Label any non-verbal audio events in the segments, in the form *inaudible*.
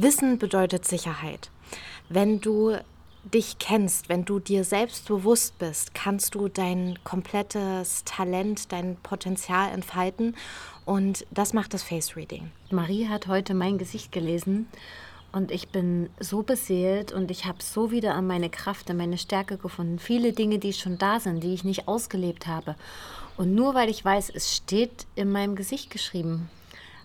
Wissen bedeutet Sicherheit. Wenn du dich kennst, wenn du dir selbst bewusst bist, kannst du dein komplettes Talent, dein Potenzial entfalten und das macht das Face Reading. Marie hat heute mein Gesicht gelesen und ich bin so beseelt und ich habe so wieder an meine Kraft, an meine Stärke gefunden. Viele Dinge, die schon da sind, die ich nicht ausgelebt habe. Und nur weil ich weiß, es steht in meinem Gesicht geschrieben,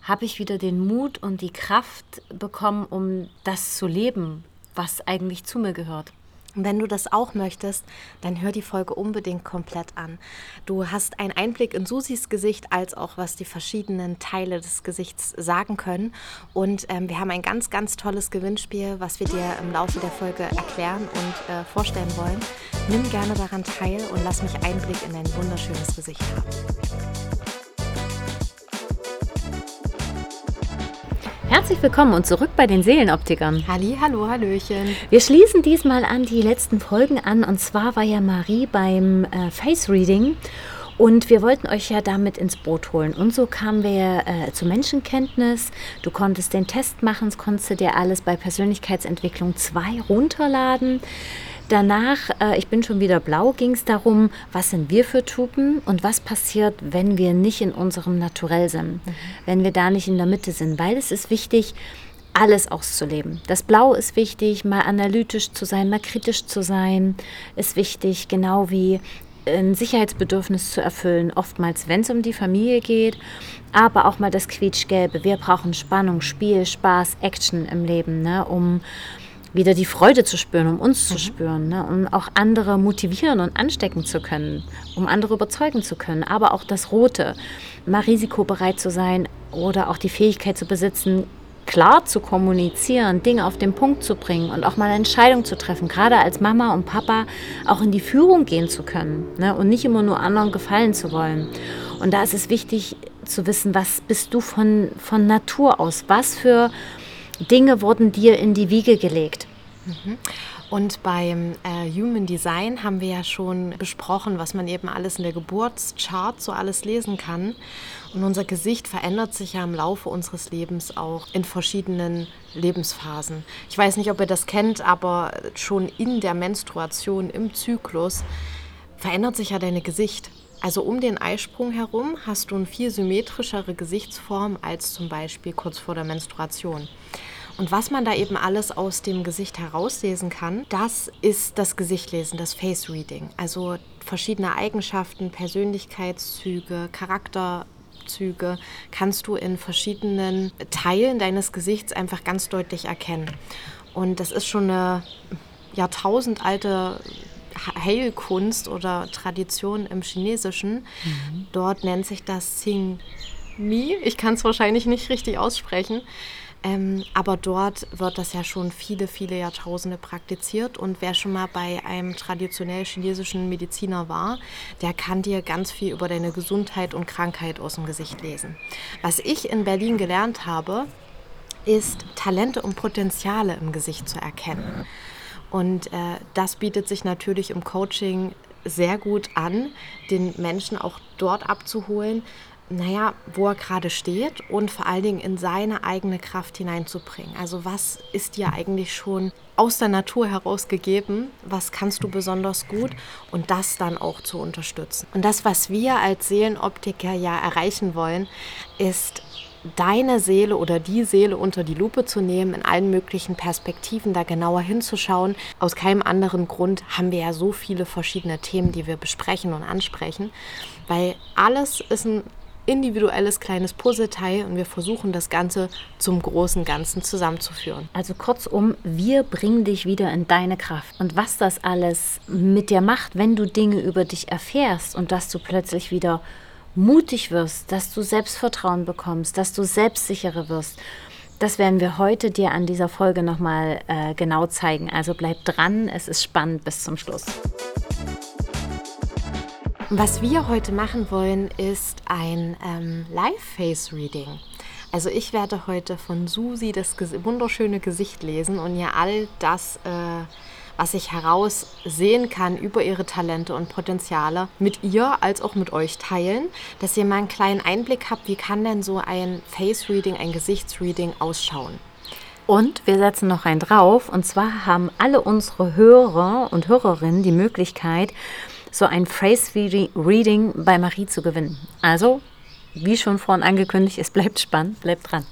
habe ich wieder den Mut und die Kraft bekommen, um das zu leben, was eigentlich zu mir gehört. Und wenn du das auch möchtest, dann hör die Folge unbedingt komplett an. Du hast einen Einblick in Susis Gesicht, als auch was die verschiedenen Teile des Gesichts sagen können. Und ähm, wir haben ein ganz, ganz tolles Gewinnspiel, was wir dir im Laufe der Folge erklären und äh, vorstellen wollen. Nimm gerne daran teil und lass mich Einblick in dein wunderschönes Gesicht haben. Herzlich willkommen und zurück bei den Seelenoptikern. Halli, hallo, hallöchen. Wir schließen diesmal an die letzten Folgen an und zwar war ja Marie beim äh, Face Reading und wir wollten euch ja damit ins Boot holen. Und so kamen wir äh, zu Menschenkenntnis. Du konntest den Test machen, konntest dir alles bei Persönlichkeitsentwicklung 2 runterladen. Danach, äh, ich bin schon wieder blau, ging es darum, was sind wir für Typen und was passiert, wenn wir nicht in unserem Naturell sind, mhm. wenn wir da nicht in der Mitte sind, weil es ist wichtig, alles auszuleben. Das Blau ist wichtig, mal analytisch zu sein, mal kritisch zu sein, ist wichtig, genau wie ein Sicherheitsbedürfnis zu erfüllen, oftmals, wenn es um die Familie geht, aber auch mal das Quietschgelbe. Wir brauchen Spannung, Spiel, Spaß, Action im Leben, ne, um wieder die Freude zu spüren, um uns zu mhm. spüren, ne? um auch andere motivieren und anstecken zu können, um andere überzeugen zu können. Aber auch das Rote, mal risikobereit zu sein oder auch die Fähigkeit zu besitzen, klar zu kommunizieren, Dinge auf den Punkt zu bringen und auch mal eine Entscheidung zu treffen, gerade als Mama und Papa auch in die Führung gehen zu können ne? und nicht immer nur anderen gefallen zu wollen. Und da ist es wichtig zu wissen, was bist du von, von Natur aus, was für Dinge wurden dir in die Wiege gelegt. Mhm. Und beim äh, Human Design haben wir ja schon besprochen, was man eben alles in der Geburtschart so alles lesen kann. Und unser Gesicht verändert sich ja im Laufe unseres Lebens auch in verschiedenen Lebensphasen. Ich weiß nicht, ob ihr das kennt, aber schon in der Menstruation, im Zyklus, verändert sich ja dein Gesicht. Also um den Eisprung herum hast du eine viel symmetrischere Gesichtsform als zum Beispiel kurz vor der Menstruation. Und was man da eben alles aus dem Gesicht herauslesen kann, das ist das Gesichtlesen, das Face Reading. Also verschiedene Eigenschaften, Persönlichkeitszüge, Charakterzüge kannst du in verschiedenen Teilen deines Gesichts einfach ganz deutlich erkennen. Und das ist schon eine jahrtausendalte Heilkunst oder Tradition im Chinesischen. Mhm. Dort nennt sich das Xing Mi. Ich kann es wahrscheinlich nicht richtig aussprechen. Ähm, aber dort wird das ja schon viele, viele Jahrtausende praktiziert. Und wer schon mal bei einem traditionell chinesischen Mediziner war, der kann dir ganz viel über deine Gesundheit und Krankheit aus dem Gesicht lesen. Was ich in Berlin gelernt habe, ist Talente und Potenziale im Gesicht zu erkennen. Und äh, das bietet sich natürlich im Coaching sehr gut an, den Menschen auch dort abzuholen, naja, wo er gerade steht und vor allen Dingen in seine eigene Kraft hineinzubringen. Also was ist dir eigentlich schon aus der Natur herausgegeben, was kannst du besonders gut und das dann auch zu unterstützen. Und das, was wir als Seelenoptiker ja erreichen wollen, ist deine Seele oder die Seele unter die Lupe zu nehmen, in allen möglichen Perspektiven da genauer hinzuschauen. Aus keinem anderen Grund haben wir ja so viele verschiedene Themen, die wir besprechen und ansprechen, weil alles ist ein individuelles kleines Puzzleteil und wir versuchen das Ganze zum großen Ganzen zusammenzuführen. Also kurzum, wir bringen dich wieder in deine Kraft. Und was das alles mit dir macht, wenn du Dinge über dich erfährst und dass du plötzlich wieder mutig wirst, dass du Selbstvertrauen bekommst, dass du selbstsicherer wirst. Das werden wir heute dir an dieser Folge nochmal äh, genau zeigen. Also bleib dran, es ist spannend bis zum Schluss. Was wir heute machen wollen, ist ein ähm, Live-Face-Reading. Also ich werde heute von Susi das wunderschöne Gesicht lesen und ihr all das, äh, was ich heraussehen kann über ihre Talente und Potenziale, mit ihr als auch mit euch teilen, dass ihr mal einen kleinen Einblick habt, wie kann denn so ein Face-Reading, ein Gesichtsreading ausschauen. Und wir setzen noch einen drauf. Und zwar haben alle unsere Hörer und Hörerinnen die Möglichkeit, so ein Phrase-Reading bei Marie zu gewinnen. Also, wie schon vorhin angekündigt, es bleibt spannend, bleibt dran.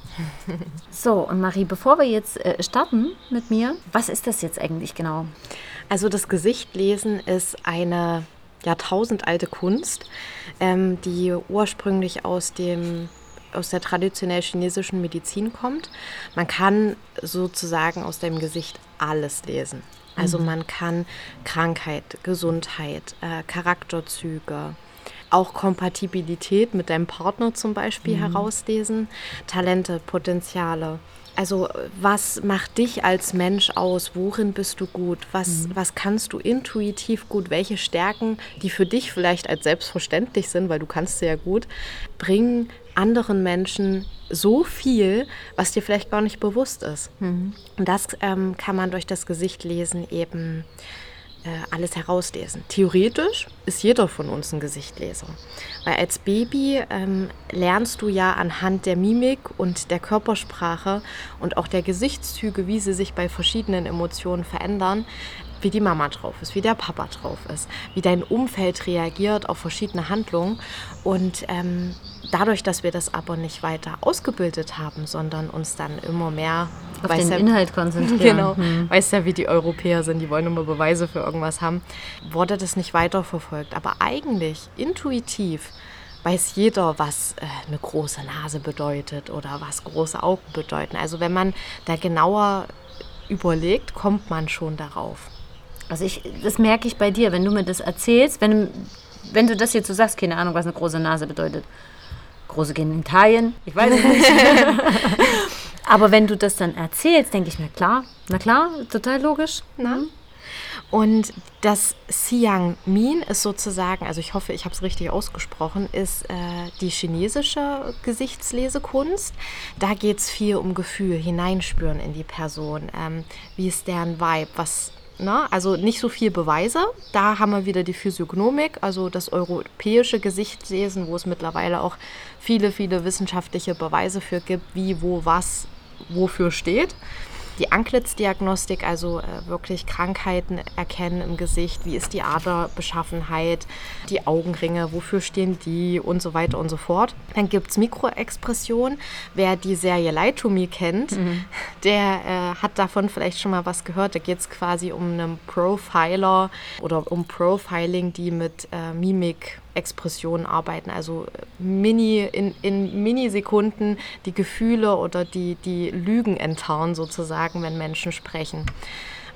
*laughs* So, und Marie, bevor wir jetzt äh, starten mit mir, was ist das jetzt eigentlich genau? Also das Gesichtlesen ist eine jahrtausendalte Kunst, ähm, die ursprünglich aus dem aus der traditionell chinesischen Medizin kommt. Man kann sozusagen aus deinem Gesicht alles lesen. Also mhm. man kann Krankheit, Gesundheit, äh, Charakterzüge, auch Kompatibilität mit deinem Partner zum Beispiel mhm. herauslesen, Talente, Potenziale. Also was macht dich als Mensch aus? Worin bist du gut? Was, mhm. was kannst du intuitiv gut? Welche Stärken, die für dich vielleicht als selbstverständlich sind, weil du kannst sie ja gut, bringen anderen Menschen so viel, was dir vielleicht gar nicht bewusst ist. Mhm. Und das ähm, kann man durch das Gesicht lesen eben alles herauslesen. Theoretisch ist jeder von uns ein Gesichtleser. Weil als Baby ähm, lernst du ja anhand der Mimik und der Körpersprache und auch der Gesichtszüge, wie sie sich bei verschiedenen Emotionen verändern, wie die Mama drauf ist, wie der Papa drauf ist, wie dein Umfeld reagiert auf verschiedene Handlungen. Und ähm, dadurch, dass wir das aber nicht weiter ausgebildet haben, sondern uns dann immer mehr auf den ja, Inhalt *laughs* konzentrieren. Genau, hm. weißt ja, wie die Europäer sind, die wollen immer Beweise für irgendwas haben, wurde das nicht weiterverfolgt. Aber eigentlich intuitiv weiß jeder, was äh, eine große Nase bedeutet oder was große Augen bedeuten. Also wenn man da genauer überlegt, kommt man schon darauf. Also ich, das merke ich bei dir, wenn du mir das erzählst, wenn, wenn du das jetzt so sagst, keine Ahnung, was eine große Nase bedeutet. Große Genitalien, ich weiß es nicht. *laughs* Aber wenn du das dann erzählst, denke ich mir, klar, na klar, total logisch. Na? Mhm. Und das Siang Min ist sozusagen, also ich hoffe, ich habe es richtig ausgesprochen, ist äh, die chinesische Gesichtslesekunst. Da geht es viel um Gefühl, hineinspüren in die Person. Ähm, wie ist deren Vibe? Was Ne? Also nicht so viel Beweise. Da haben wir wieder die Physiognomik, also das europäische Gesichtslesen, wo es mittlerweile auch viele, viele wissenschaftliche Beweise für gibt, wie, wo, was, wofür steht die Anklitzdiagnostik, also äh, wirklich Krankheiten erkennen im Gesicht, wie ist die Aderbeschaffenheit, die Augenringe, wofür stehen die und so weiter und so fort. Dann gibt es Mikroexpression. Wer die Serie Lie to Me kennt, mhm. der äh, hat davon vielleicht schon mal was gehört. Da geht es quasi um einen Profiler oder um Profiling, die mit äh, Mimik Expressionen arbeiten, also mini, in, in Minisekunden die Gefühle oder die, die Lügen enttarnen sozusagen, wenn Menschen sprechen.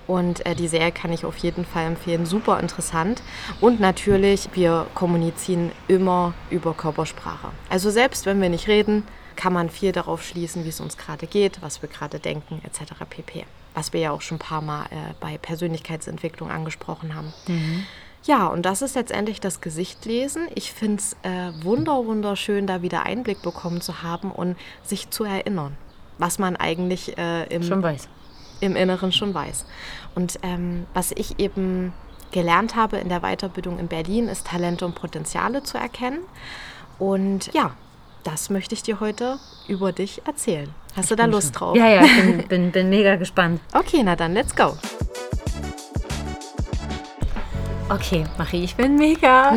Und äh, die Serie kann ich auf jeden Fall empfehlen. Super interessant. Und natürlich, wir kommunizieren immer über Körpersprache. Also selbst wenn wir nicht reden, kann man viel darauf schließen, wie es uns gerade geht, was wir gerade denken, etc. pp. Was wir ja auch schon ein paar Mal äh, bei Persönlichkeitsentwicklung angesprochen haben. Mhm. Ja, und das ist letztendlich das Gesichtlesen. Ich finde es äh, wunder, wunderschön, da wieder Einblick bekommen zu haben und sich zu erinnern, was man eigentlich äh, im, schon weiß. im Inneren schon weiß. Und ähm, was ich eben gelernt habe in der Weiterbildung in Berlin, ist Talente und Potenziale zu erkennen. Und ja, das möchte ich dir heute über dich erzählen. Hast du da Lust drauf? Ja, ja, ich *laughs* bin, bin, bin mega gespannt. Okay, na dann, let's go. Okay, Marie, ich bin mega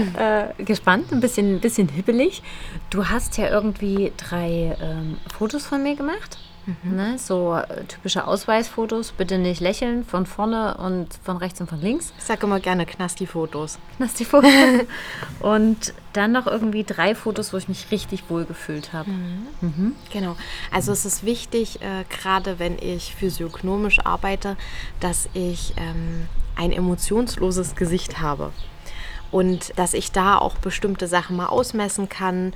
äh, gespannt, ein bisschen, ein bisschen hibbelig. Du hast ja irgendwie drei ähm, Fotos von mir gemacht. Mhm. Ne? So äh, typische Ausweisfotos. Bitte nicht lächeln von vorne und von rechts und von links. Ich sage immer gerne Knasti-Fotos. Knasti-Fotos. *laughs* und dann noch irgendwie drei Fotos, wo ich mich richtig wohl gefühlt habe. Mhm. Mhm. Genau. Also es ist wichtig, äh, gerade wenn ich physiognomisch arbeite, dass ich ähm, ein emotionsloses Gesicht habe. Und dass ich da auch bestimmte Sachen mal ausmessen kann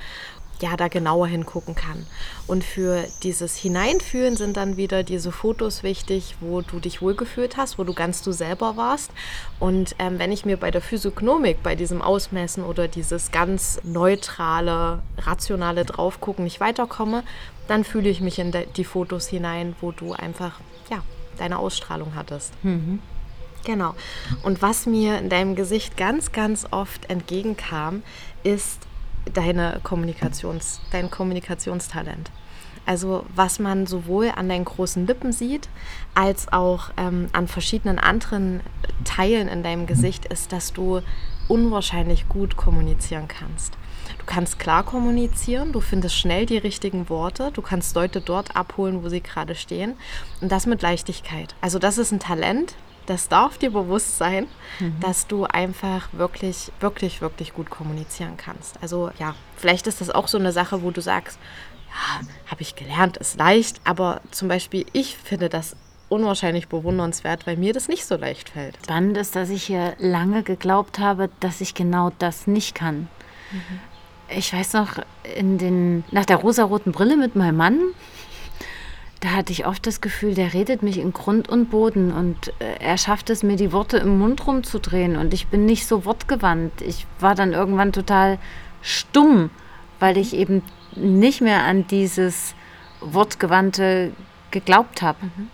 ja, da genauer hingucken kann. Und für dieses Hineinfühlen sind dann wieder diese Fotos wichtig, wo du dich wohlgefühlt hast, wo du ganz du selber warst. Und ähm, wenn ich mir bei der Physiognomik, bei diesem Ausmessen oder dieses ganz neutrale, rationale Draufgucken nicht weiterkomme, dann fühle ich mich in die Fotos hinein, wo du einfach, ja, deine Ausstrahlung hattest. Mhm. Genau. Und was mir in deinem Gesicht ganz, ganz oft entgegenkam, ist deine Kommunikations, dein Kommunikationstalent. Also was man sowohl an deinen großen Lippen sieht, als auch ähm, an verschiedenen anderen Teilen in deinem Gesicht, ist, dass du unwahrscheinlich gut kommunizieren kannst. Du kannst klar kommunizieren, du findest schnell die richtigen Worte, du kannst Leute dort abholen, wo sie gerade stehen und das mit Leichtigkeit. Also das ist ein Talent, das darf dir bewusst sein, mhm. dass du einfach wirklich, wirklich, wirklich gut kommunizieren kannst. Also ja, vielleicht ist das auch so eine Sache, wo du sagst, ja, habe ich gelernt, ist leicht, aber zum Beispiel ich finde das unwahrscheinlich bewundernswert, weil mir das nicht so leicht fällt. Spannend ist, dass ich hier lange geglaubt habe, dass ich genau das nicht kann. Mhm. Ich weiß noch, in den, nach der rosaroten Brille mit meinem Mann, da hatte ich oft das Gefühl, der redet mich in Grund und Boden und äh, er schafft es mir, die Worte im Mund rumzudrehen und ich bin nicht so wortgewandt. Ich war dann irgendwann total stumm, weil ich eben nicht mehr an dieses Wortgewandte geglaubt habe. Mhm.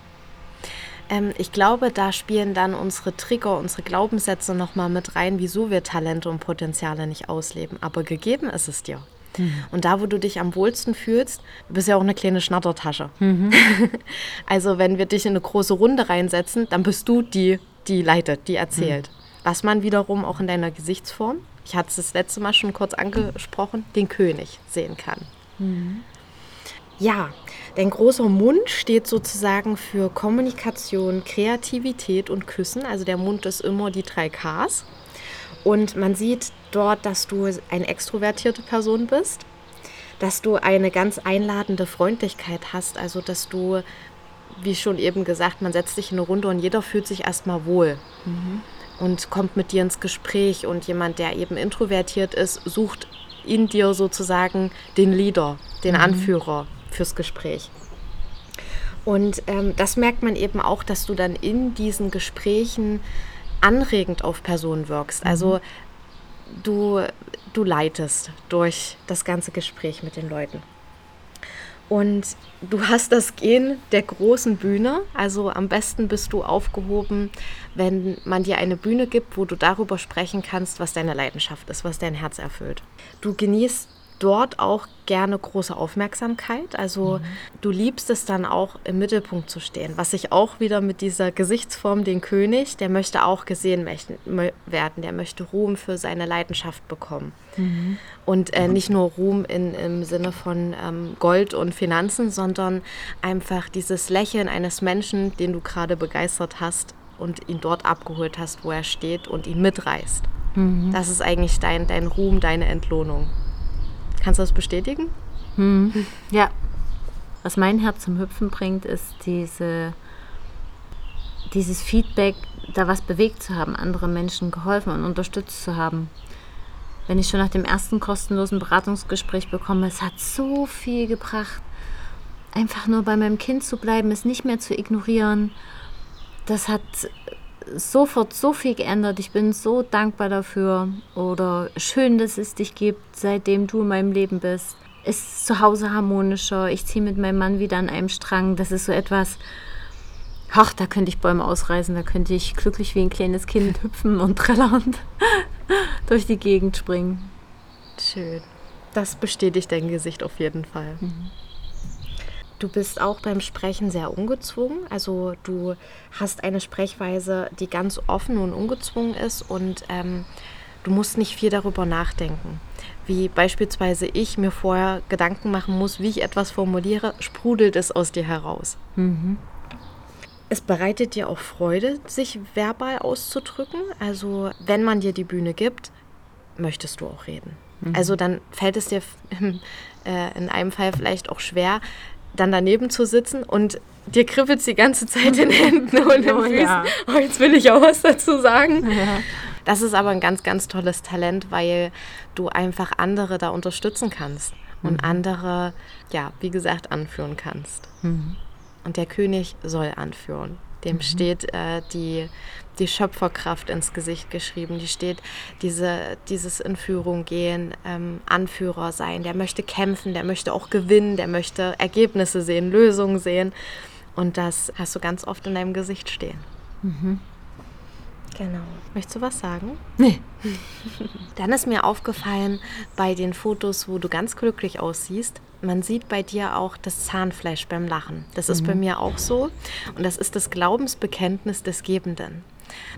Ähm, ich glaube, da spielen dann unsere Trigger, unsere Glaubenssätze nochmal mit rein, wieso wir Talente und Potenziale nicht ausleben. Aber gegeben ist es dir. Mhm. Und da, wo du dich am wohlsten fühlst, du bist ja auch eine kleine Schnattertasche. Mhm. *laughs* also wenn wir dich in eine große Runde reinsetzen, dann bist du die, die leitet, die erzählt. Mhm. Was man wiederum auch in deiner Gesichtsform, ich hatte es das letzte Mal schon kurz angesprochen, den König sehen kann. Mhm. Ja, dein großer Mund steht sozusagen für Kommunikation, Kreativität und Küssen. Also der Mund ist immer die drei Ks. Und man sieht dort, dass du eine extrovertierte Person bist, dass du eine ganz einladende Freundlichkeit hast, also dass du, wie schon eben gesagt, man setzt dich in eine Runde und jeder fühlt sich erstmal wohl. Mhm. Und kommt mit dir ins Gespräch und jemand, der eben introvertiert ist, sucht in dir sozusagen den Leader, den mhm. Anführer, fürs Gespräch. Und ähm, das merkt man eben auch, dass du dann in diesen Gesprächen anregend auf Personen wirkst. Mhm. Also du, du leitest durch das ganze Gespräch mit den Leuten. Und du hast das Gen der großen Bühne. Also am besten bist du aufgehoben, wenn man dir eine Bühne gibt, wo du darüber sprechen kannst, was deine Leidenschaft ist, was dein Herz erfüllt. Du genießt dort auch gerne große Aufmerksamkeit. Also mhm. du liebst es dann auch im Mittelpunkt zu stehen, was sich auch wieder mit dieser Gesichtsform, den König, der möchte auch gesehen werden, der möchte Ruhm für seine Leidenschaft bekommen. Mhm. Und äh, nicht nur Ruhm in, im Sinne von ähm, Gold und Finanzen, sondern einfach dieses Lächeln eines Menschen, den du gerade begeistert hast und ihn dort abgeholt hast, wo er steht und ihn mitreißt. Mhm. Das ist eigentlich dein, dein Ruhm, deine Entlohnung. Kannst du das bestätigen? Hm. *laughs* Ja. Was mein Herz zum Hüpfen bringt, ist diese, dieses Feedback, da was bewegt zu haben, andere Menschen geholfen und unterstützt zu haben. Wenn ich schon nach dem ersten kostenlosen Beratungsgespräch bekomme, es hat so viel gebracht, einfach nur bei meinem Kind zu bleiben, es nicht mehr zu ignorieren. Das hat sofort so viel geändert. Ich bin so dankbar dafür. Oder schön, dass es dich gibt, seitdem du in meinem Leben bist. Ist zu Hause harmonischer. Ich ziehe mit meinem Mann wieder an einem Strang. Das ist so etwas. Ach, da könnte ich Bäume ausreißen, da könnte ich glücklich wie ein kleines Kind *laughs* hüpfen und trällernd *laughs* durch die Gegend springen. Schön. Das bestätigt dein Gesicht auf jeden Fall. Mhm. Du bist auch beim Sprechen sehr ungezwungen. Also du hast eine Sprechweise, die ganz offen und ungezwungen ist und ähm, du musst nicht viel darüber nachdenken. Wie beispielsweise ich mir vorher Gedanken machen muss, wie ich etwas formuliere, sprudelt es aus dir heraus. Mhm. Es bereitet dir auch Freude, sich verbal auszudrücken. Also wenn man dir die Bühne gibt, möchtest du auch reden. Mhm. Also dann fällt es dir *laughs* äh, in einem Fall vielleicht auch schwer, dann daneben zu sitzen und dir kribbelt die ganze Zeit in den Händen und den oh, Füßen. Ja. Oh, jetzt will ich auch was dazu sagen. Ja. Das ist aber ein ganz, ganz tolles Talent, weil du einfach andere da unterstützen kannst und mhm. andere, ja, wie gesagt, anführen kannst. Mhm. Und der König soll anführen. Dem mhm. steht äh, die, die Schöpferkraft ins Gesicht geschrieben. Die steht diese, dieses in Führung gehen, ähm, Anführer sein. Der möchte kämpfen, der möchte auch gewinnen, der möchte Ergebnisse sehen, Lösungen sehen. Und das hast du ganz oft in deinem Gesicht stehen. Mhm. Genau. Möchtest du was sagen? Nee. *laughs* Dann ist mir aufgefallen, bei den Fotos, wo du ganz glücklich aussiehst, man sieht bei dir auch das Zahnfleisch beim Lachen. Das ist bei mir auch so. Und das ist das Glaubensbekenntnis des Gebenden.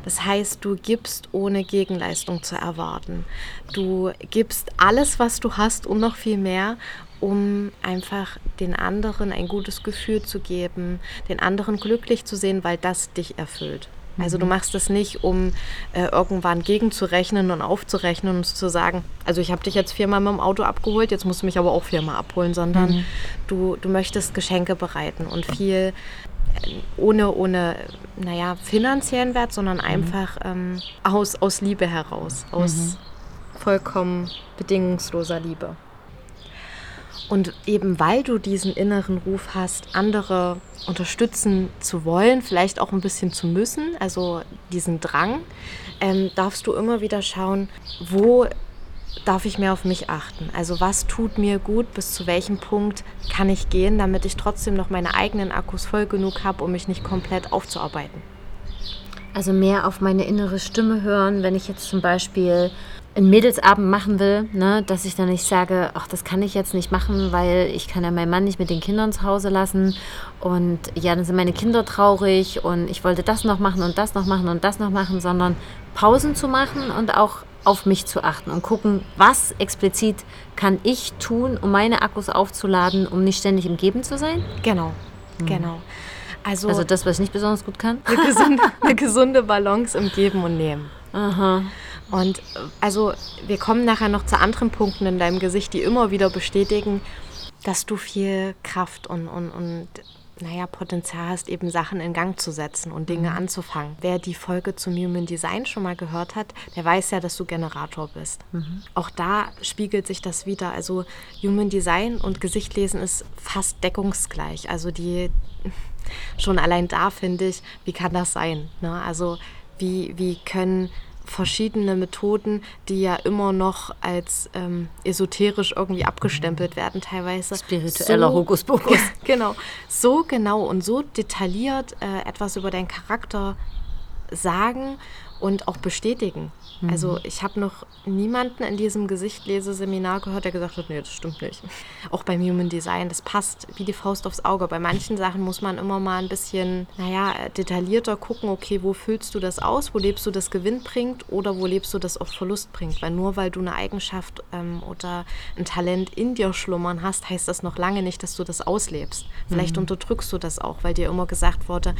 Das heißt, du gibst ohne Gegenleistung zu erwarten. Du gibst alles, was du hast und noch viel mehr, um einfach den anderen ein gutes Gefühl zu geben, den anderen glücklich zu sehen, weil das dich erfüllt. Also du machst es nicht, um äh, irgendwann gegenzurechnen und aufzurechnen und zu sagen, also ich habe dich jetzt viermal mit dem Auto abgeholt, jetzt musst du mich aber auch viermal abholen, sondern Mhm. du, du möchtest Geschenke bereiten und viel ohne, ohne, naja, finanziellen Wert, sondern einfach ähm, aus, aus Liebe heraus, aus vollkommen bedingungsloser Liebe. Und eben weil du diesen inneren Ruf hast, andere unterstützen zu wollen, vielleicht auch ein bisschen zu müssen, also diesen Drang, ähm, darfst du immer wieder schauen, wo darf ich mehr auf mich achten? Also was tut mir gut, bis zu welchem Punkt kann ich gehen, damit ich trotzdem noch meine eigenen Akkus voll genug habe, um mich nicht komplett aufzuarbeiten. Also mehr auf meine innere Stimme hören, wenn ich jetzt zum Beispiel einen Mädelsabend machen will, ne, dass ich dann nicht sage, ach, das kann ich jetzt nicht machen, weil ich kann ja meinen Mann nicht mit den Kindern zu Hause lassen und ja, dann sind meine Kinder traurig und ich wollte das noch machen und das noch machen und das noch machen, sondern Pausen zu machen und auch auf mich zu achten und gucken, was explizit kann ich tun, um meine Akkus aufzuladen, um nicht ständig im Geben zu sein. Genau, genau. Also, Also das, was ich nicht besonders gut kann. eine, gesunde, *laughs* eine gesunde Balance im Geben und Nehmen. Aha. Und also wir kommen nachher noch zu anderen Punkten in deinem Gesicht, die immer wieder bestätigen, dass du viel Kraft und, und, und naja, Potenzial hast, eben Sachen in Gang zu setzen und Dinge anzufangen. Wer die Folge zum Human Design schon mal gehört hat, der weiß ja, dass du Generator bist. Auch da spiegelt sich das wieder. Also Human Design und Gesichtlesen ist fast deckungsgleich. Also die *laughs* schon allein da finde ich, wie kann das sein? Ne? Also wie, wie können verschiedene Methoden, die ja immer noch als ähm, esoterisch irgendwie abgestempelt werden, teilweise. Spiritueller Hokuspokus. *laughs* Genau, so genau und so detailliert äh, etwas über deinen Charakter sagen und auch bestätigen. Also ich habe noch niemanden in diesem Gesichtleseseminar gehört, der gesagt hat, nee, das stimmt nicht. Auch beim Human Design, das passt wie die Faust aufs Auge. Bei manchen Sachen muss man immer mal ein bisschen, naja, detaillierter gucken, okay, wo füllst du das aus, wo lebst du, das Gewinn bringt oder wo lebst du, das auch Verlust bringt. Weil nur weil du eine Eigenschaft ähm, oder ein Talent in dir schlummern hast, heißt das noch lange nicht, dass du das auslebst. Vielleicht unterdrückst du das auch, weil dir immer gesagt wurde,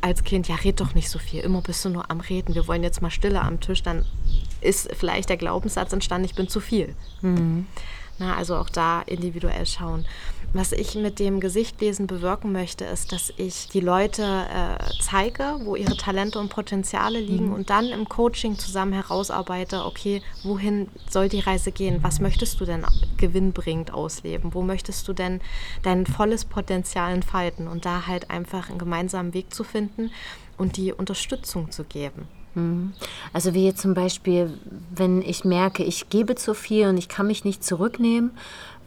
als Kind, ja, red doch nicht so viel, immer bist du nur am Reden, wir wollen jetzt mal Stille am Tisch, dann ist vielleicht der Glaubenssatz entstanden, ich bin zu viel. Na, also auch da individuell schauen. Was ich mit dem Gesichtlesen bewirken möchte, ist, dass ich die Leute äh, zeige, wo ihre Talente und Potenziale liegen und dann im Coaching zusammen herausarbeite, okay, wohin soll die Reise gehen? Was möchtest du denn gewinnbringend ausleben? Wo möchtest du denn dein volles Potenzial entfalten? Und da halt einfach einen gemeinsamen Weg zu finden und die Unterstützung zu geben. Also wie jetzt zum Beispiel, wenn ich merke, ich gebe zu viel und ich kann mich nicht zurücknehmen,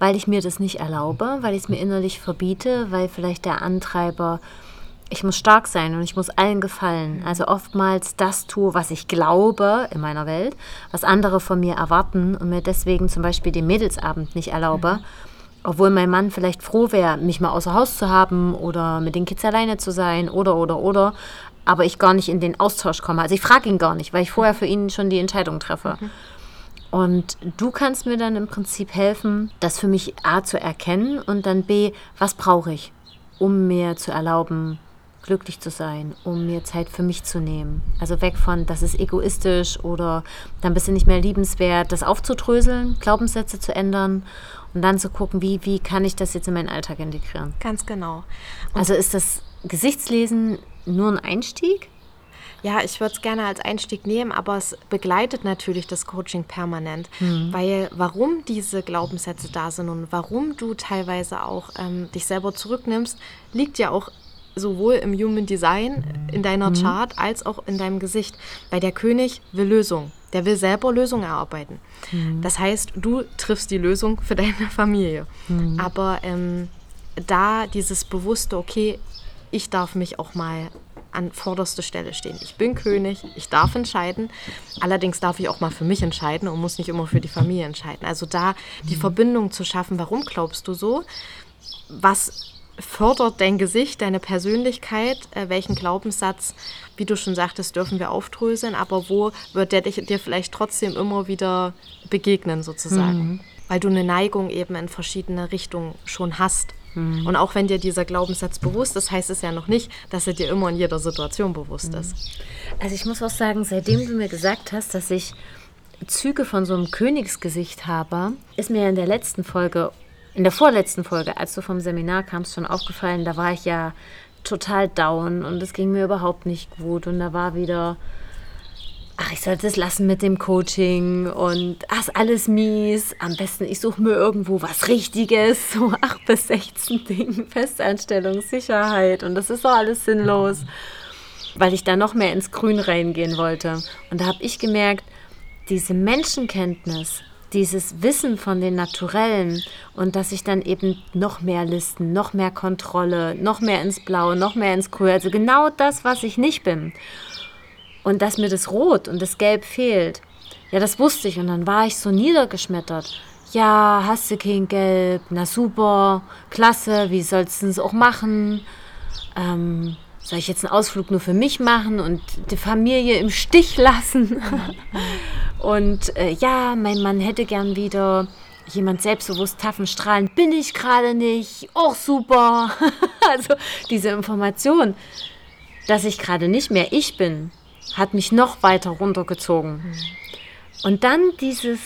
weil ich mir das nicht erlaube, weil ich es mir innerlich verbiete, weil vielleicht der Antreiber, ich muss stark sein und ich muss allen gefallen. Also oftmals das tue, was ich glaube in meiner Welt, was andere von mir erwarten und mir deswegen zum Beispiel den Mädelsabend nicht erlaube. Obwohl mein Mann vielleicht froh wäre, mich mal außer Haus zu haben oder mit den Kids alleine zu sein oder, oder, oder. Aber ich gar nicht in den Austausch komme. Also ich frage ihn gar nicht, weil ich vorher für ihn schon die Entscheidung treffe. Und du kannst mir dann im Prinzip helfen, das für mich A zu erkennen und dann B, was brauche ich, um mir zu erlauben, glücklich zu sein, um mir Zeit für mich zu nehmen. Also weg von, das ist egoistisch oder dann bist du nicht mehr liebenswert, das aufzudröseln, Glaubenssätze zu ändern und dann zu gucken, wie, wie kann ich das jetzt in meinen Alltag integrieren. Ganz genau. Also ist das Gesichtslesen nur ein Einstieg? Ja, ich würde es gerne als Einstieg nehmen, aber es begleitet natürlich das Coaching permanent. Weil warum diese Glaubenssätze da sind und warum du teilweise auch ähm, dich selber zurücknimmst, liegt ja auch sowohl im Human Design in deiner Chart als auch in deinem Gesicht. Weil der König will Lösung. Der will selber Lösungen erarbeiten. Das heißt, du triffst die Lösung für deine Familie. Aber ähm, da dieses bewusste, okay, ich darf mich auch mal an vorderster Stelle stehen. Ich bin König, ich darf entscheiden. Allerdings darf ich auch mal für mich entscheiden und muss nicht immer für die Familie entscheiden. Also da die Verbindung zu schaffen, warum glaubst du so? Was fördert dein Gesicht, deine Persönlichkeit, äh, welchen Glaubenssatz, wie du schon sagtest, dürfen wir aufdröseln, aber wo wird der dich, dir vielleicht trotzdem immer wieder begegnen sozusagen? Mhm. Weil du eine Neigung eben in verschiedene Richtungen schon hast. Mhm. Und auch wenn dir dieser Glaubenssatz bewusst ist, heißt es ja noch nicht, dass er dir immer in jeder Situation bewusst mhm. ist. Also ich muss auch sagen, seitdem du mir gesagt hast, dass ich Züge von so einem Königsgesicht habe, ist mir in der letzten Folge in der vorletzten Folge, als du vom Seminar kamst, schon aufgefallen, da war ich ja total down und es ging mir überhaupt nicht gut und da war wieder, ach, ich sollte es lassen mit dem Coaching und ach, ist alles mies. Am besten, ich suche mir irgendwo was Richtiges, *laughs* so 8 bis 16 Dinge, Festanstellung, Sicherheit und das ist doch alles sinnlos, weil ich da noch mehr ins Grün reingehen wollte. Und da habe ich gemerkt, diese Menschenkenntnis dieses Wissen von den Naturellen und dass ich dann eben noch mehr Listen, noch mehr Kontrolle, noch mehr ins Blaue, noch mehr ins Grün, also genau das, was ich nicht bin. Und dass mir das Rot und das Gelb fehlt. Ja, das wusste ich und dann war ich so niedergeschmettert. Ja, hast du kein Gelb? Na super, klasse, wie sollst du es auch machen? Ähm, soll ich jetzt einen Ausflug nur für mich machen und die Familie im Stich lassen? *laughs* und äh, ja, mein Mann hätte gern wieder jemand selbstbewusst, taffen, strahlend. Bin ich gerade nicht. Auch super. *laughs* also diese Information, dass ich gerade nicht mehr ich bin, hat mich noch weiter runtergezogen. Mhm. Und dann dieses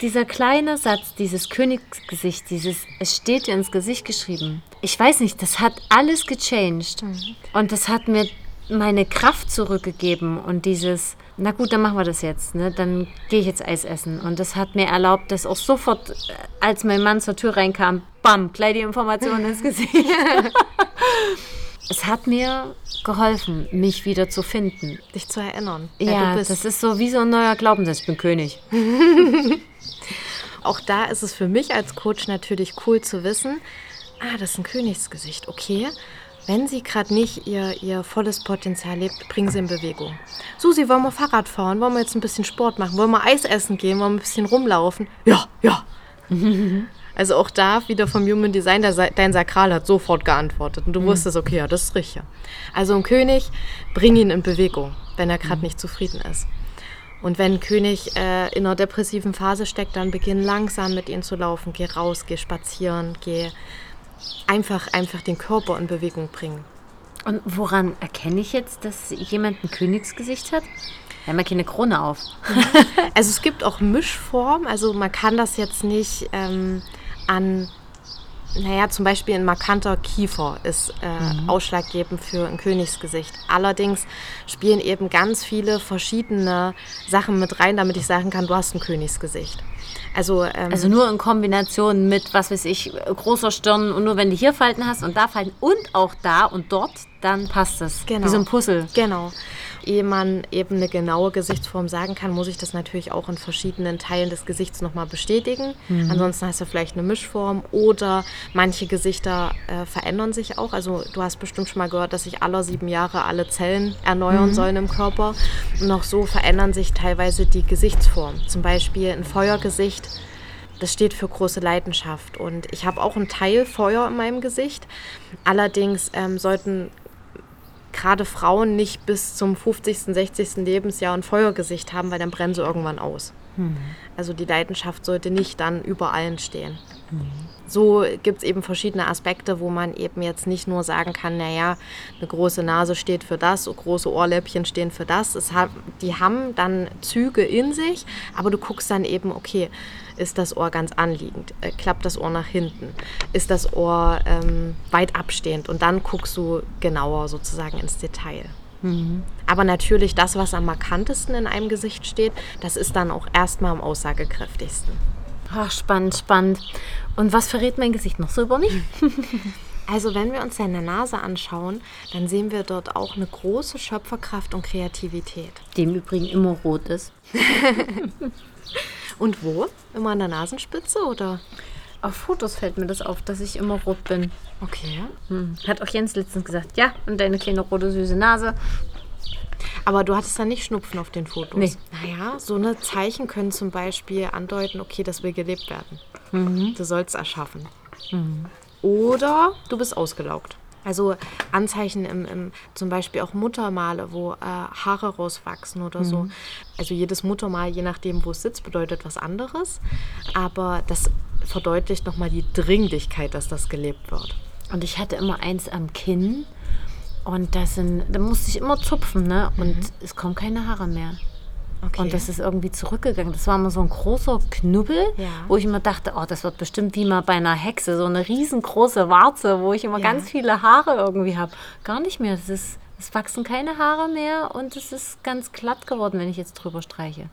dieser kleine Satz, dieses Königsgesicht, dieses, es steht dir ins Gesicht geschrieben. Ich weiß nicht, das hat alles gechanged. Mhm. Und das hat mir meine Kraft zurückgegeben und dieses, na gut, dann machen wir das jetzt, ne? dann gehe ich jetzt Eis essen. Und das hat mir erlaubt, dass auch sofort, äh, als mein Mann zur Tür reinkam, bam, gleich die Information ins Gesicht. *laughs* *laughs* es hat mir geholfen, mich wieder zu finden. Dich zu erinnern. Ja, das ist so wie so ein neuer Glaubenssatz, ich bin König. *laughs* Auch da ist es für mich als Coach natürlich cool zu wissen, ah, das ist ein Königsgesicht, okay. Wenn sie gerade nicht ihr, ihr volles Potenzial lebt, bringen sie in Bewegung. Susi, wollen wir Fahrrad fahren? Wollen wir jetzt ein bisschen Sport machen? Wollen wir Eis essen gehen? Wollen wir ein bisschen rumlaufen? Ja, ja. *laughs* Also auch da wieder vom Human Design, dein Sakral hat sofort geantwortet und du mhm. wusstest, okay, ja, das ist richtig. Also ein König, bring ihn in Bewegung, wenn er gerade mhm. nicht zufrieden ist. Und wenn ein König äh, in einer depressiven Phase steckt, dann beginn langsam mit ihm zu laufen. Geh raus, geh spazieren, geh einfach, einfach den Körper in Bewegung bringen. Und woran erkenne ich jetzt, dass jemand ein Königsgesicht hat? Wir haben ja keine Krone auf. *laughs* also es gibt auch Mischformen. Also man kann das jetzt nicht ähm, an, naja, zum Beispiel ein markanter Kiefer ist äh, mhm. ausschlaggebend für ein Königsgesicht. Allerdings spielen eben ganz viele verschiedene Sachen mit rein, damit ich sagen kann, du hast ein Königsgesicht. Also, ähm, also nur in Kombination mit, was weiß ich, großer Stirn und nur wenn du hier Falten hast und da Falten und auch da und dort, dann passt es. Genau. Wie so ein Puzzle. Genau ehe man eben eine genaue Gesichtsform sagen kann, muss ich das natürlich auch in verschiedenen Teilen des Gesichts nochmal bestätigen. Mhm. Ansonsten hast du vielleicht eine Mischform oder manche Gesichter äh, verändern sich auch. Also du hast bestimmt schon mal gehört, dass sich alle sieben Jahre alle Zellen erneuern mhm. sollen im Körper. Und auch so verändern sich teilweise die Gesichtsformen. Zum Beispiel ein Feuergesicht das steht für große Leidenschaft. Und ich habe auch einen Teil Feuer in meinem Gesicht. Allerdings ähm, sollten gerade Frauen nicht bis zum 50., 60. Lebensjahr ein Feuergesicht haben, weil dann brennen sie irgendwann aus. Mhm. Also die Leidenschaft sollte nicht dann über allen stehen. Mhm. So gibt es eben verschiedene Aspekte, wo man eben jetzt nicht nur sagen kann, naja, eine große Nase steht für das, große Ohrläppchen stehen für das. Es hat, die haben dann Züge in sich, aber du guckst dann eben, okay, ist das Ohr ganz anliegend? Äh, klappt das Ohr nach hinten? Ist das Ohr ähm, weit abstehend? Und dann guckst du genauer sozusagen ins Detail. Mhm. Aber natürlich das, was am markantesten in einem Gesicht steht, das ist dann auch erstmal am aussagekräftigsten. Ach, spannend, spannend. Und was verrät mein Gesicht noch so über mich? *laughs* Also wenn wir uns deine Nase anschauen, dann sehen wir dort auch eine große Schöpferkraft und Kreativität. Die im Übrigen immer rot ist. *laughs* *laughs* und wo? Immer an der Nasenspitze oder? Auf Fotos fällt mir das auf, dass ich immer rot bin. Okay. Hm. Hat auch Jens letztens gesagt, ja, und deine kleine rote süße Nase. Aber du hattest da nicht Schnupfen auf den Fotos. Nee. Naja, so eine Zeichen können zum Beispiel andeuten, okay, das will gelebt werden. Du sollst erschaffen. Oder du bist ausgelaugt. Also Anzeichen im, im zum Beispiel auch Muttermale, wo äh, Haare rauswachsen oder so. Also jedes Muttermal, je nachdem, wo es sitzt, bedeutet was anderes. Aber das verdeutlicht nochmal die Dringlichkeit, dass das gelebt wird. Und ich hatte immer eins am Kinn. Und das sind, da musste ich immer zupfen, ne? Und es kommen keine Haare mehr. Okay. Und das ist irgendwie zurückgegangen. Das war immer so ein großer Knubbel, Ja. wo ich immer dachte, oh, das wird bestimmt wie mal bei einer Hexe, so eine riesengroße Warze, wo ich immer Ja. ganz viele Haare irgendwie habe. Gar nicht mehr. Es, ist, es wachsen keine Haare mehr und es ist ganz glatt geworden, wenn ich jetzt drüber streiche.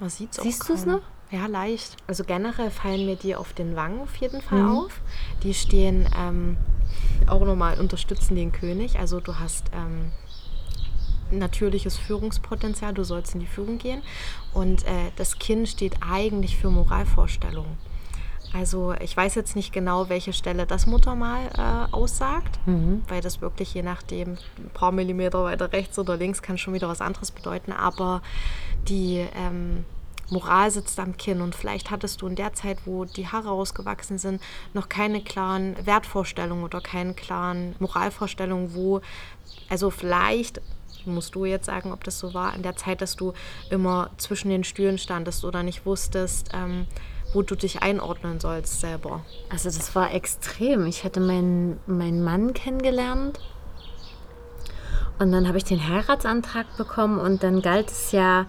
Man sieht's auch Siehst du's kaum. noch? Ja, leicht. Also generell fallen mir die auf den Wangen auf jeden Fall auf. Die stehen ähm, auch nochmal, unterstützen den König. Also du hast ähm, natürliches Führungspotenzial, du sollst in die Führung gehen. Und äh, das Kinn steht eigentlich für Moralvorstellungen. Also ich weiß jetzt nicht genau, welche Stelle das Muttermal äh, aussagt, weil das wirklich je nachdem ein paar Millimeter weiter rechts oder links kann schon wieder was anderes bedeuten. Aber die ähm, Moral sitzt am Kinn und vielleicht hattest du in der Zeit, wo die Haare ausgewachsen sind, noch keine klaren Wertvorstellungen oder keine klaren Moralvorstellungen, wo, also vielleicht musst du jetzt sagen, ob das so war, in der Zeit, dass du immer zwischen den Stühlen standest oder nicht wusstest, ähm, wo du dich einordnen sollst selber. Also das war extrem. Ich hatte meinen, meinen Mann kennengelernt und dann habe ich den Heiratsantrag bekommen und dann galt es ja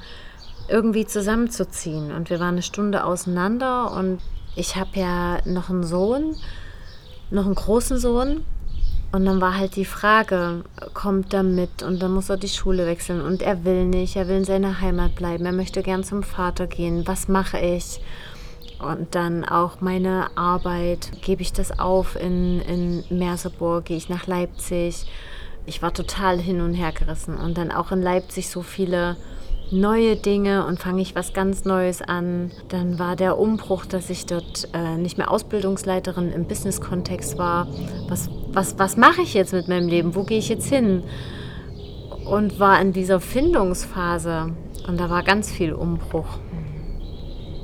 irgendwie zusammenzuziehen. Und wir waren eine Stunde auseinander und ich habe ja noch einen Sohn, noch einen großen Sohn. Und dann war halt die Frage, kommt er mit? Und dann muss er die Schule wechseln. Und er will nicht, er will in seiner Heimat bleiben, er möchte gern zum Vater gehen, was mache ich? Und dann auch meine Arbeit, gebe ich das auf in, in Merseburg, gehe ich nach Leipzig. Ich war total hin und her gerissen. Und dann auch in Leipzig so viele neue Dinge und fange ich was ganz Neues an. Dann war der Umbruch, dass ich dort äh, nicht mehr Ausbildungsleiterin im Business-Kontext war. Was, was, was mache ich jetzt mit meinem Leben? Wo gehe ich jetzt hin? Und war in dieser Findungsphase. Und da war ganz viel Umbruch.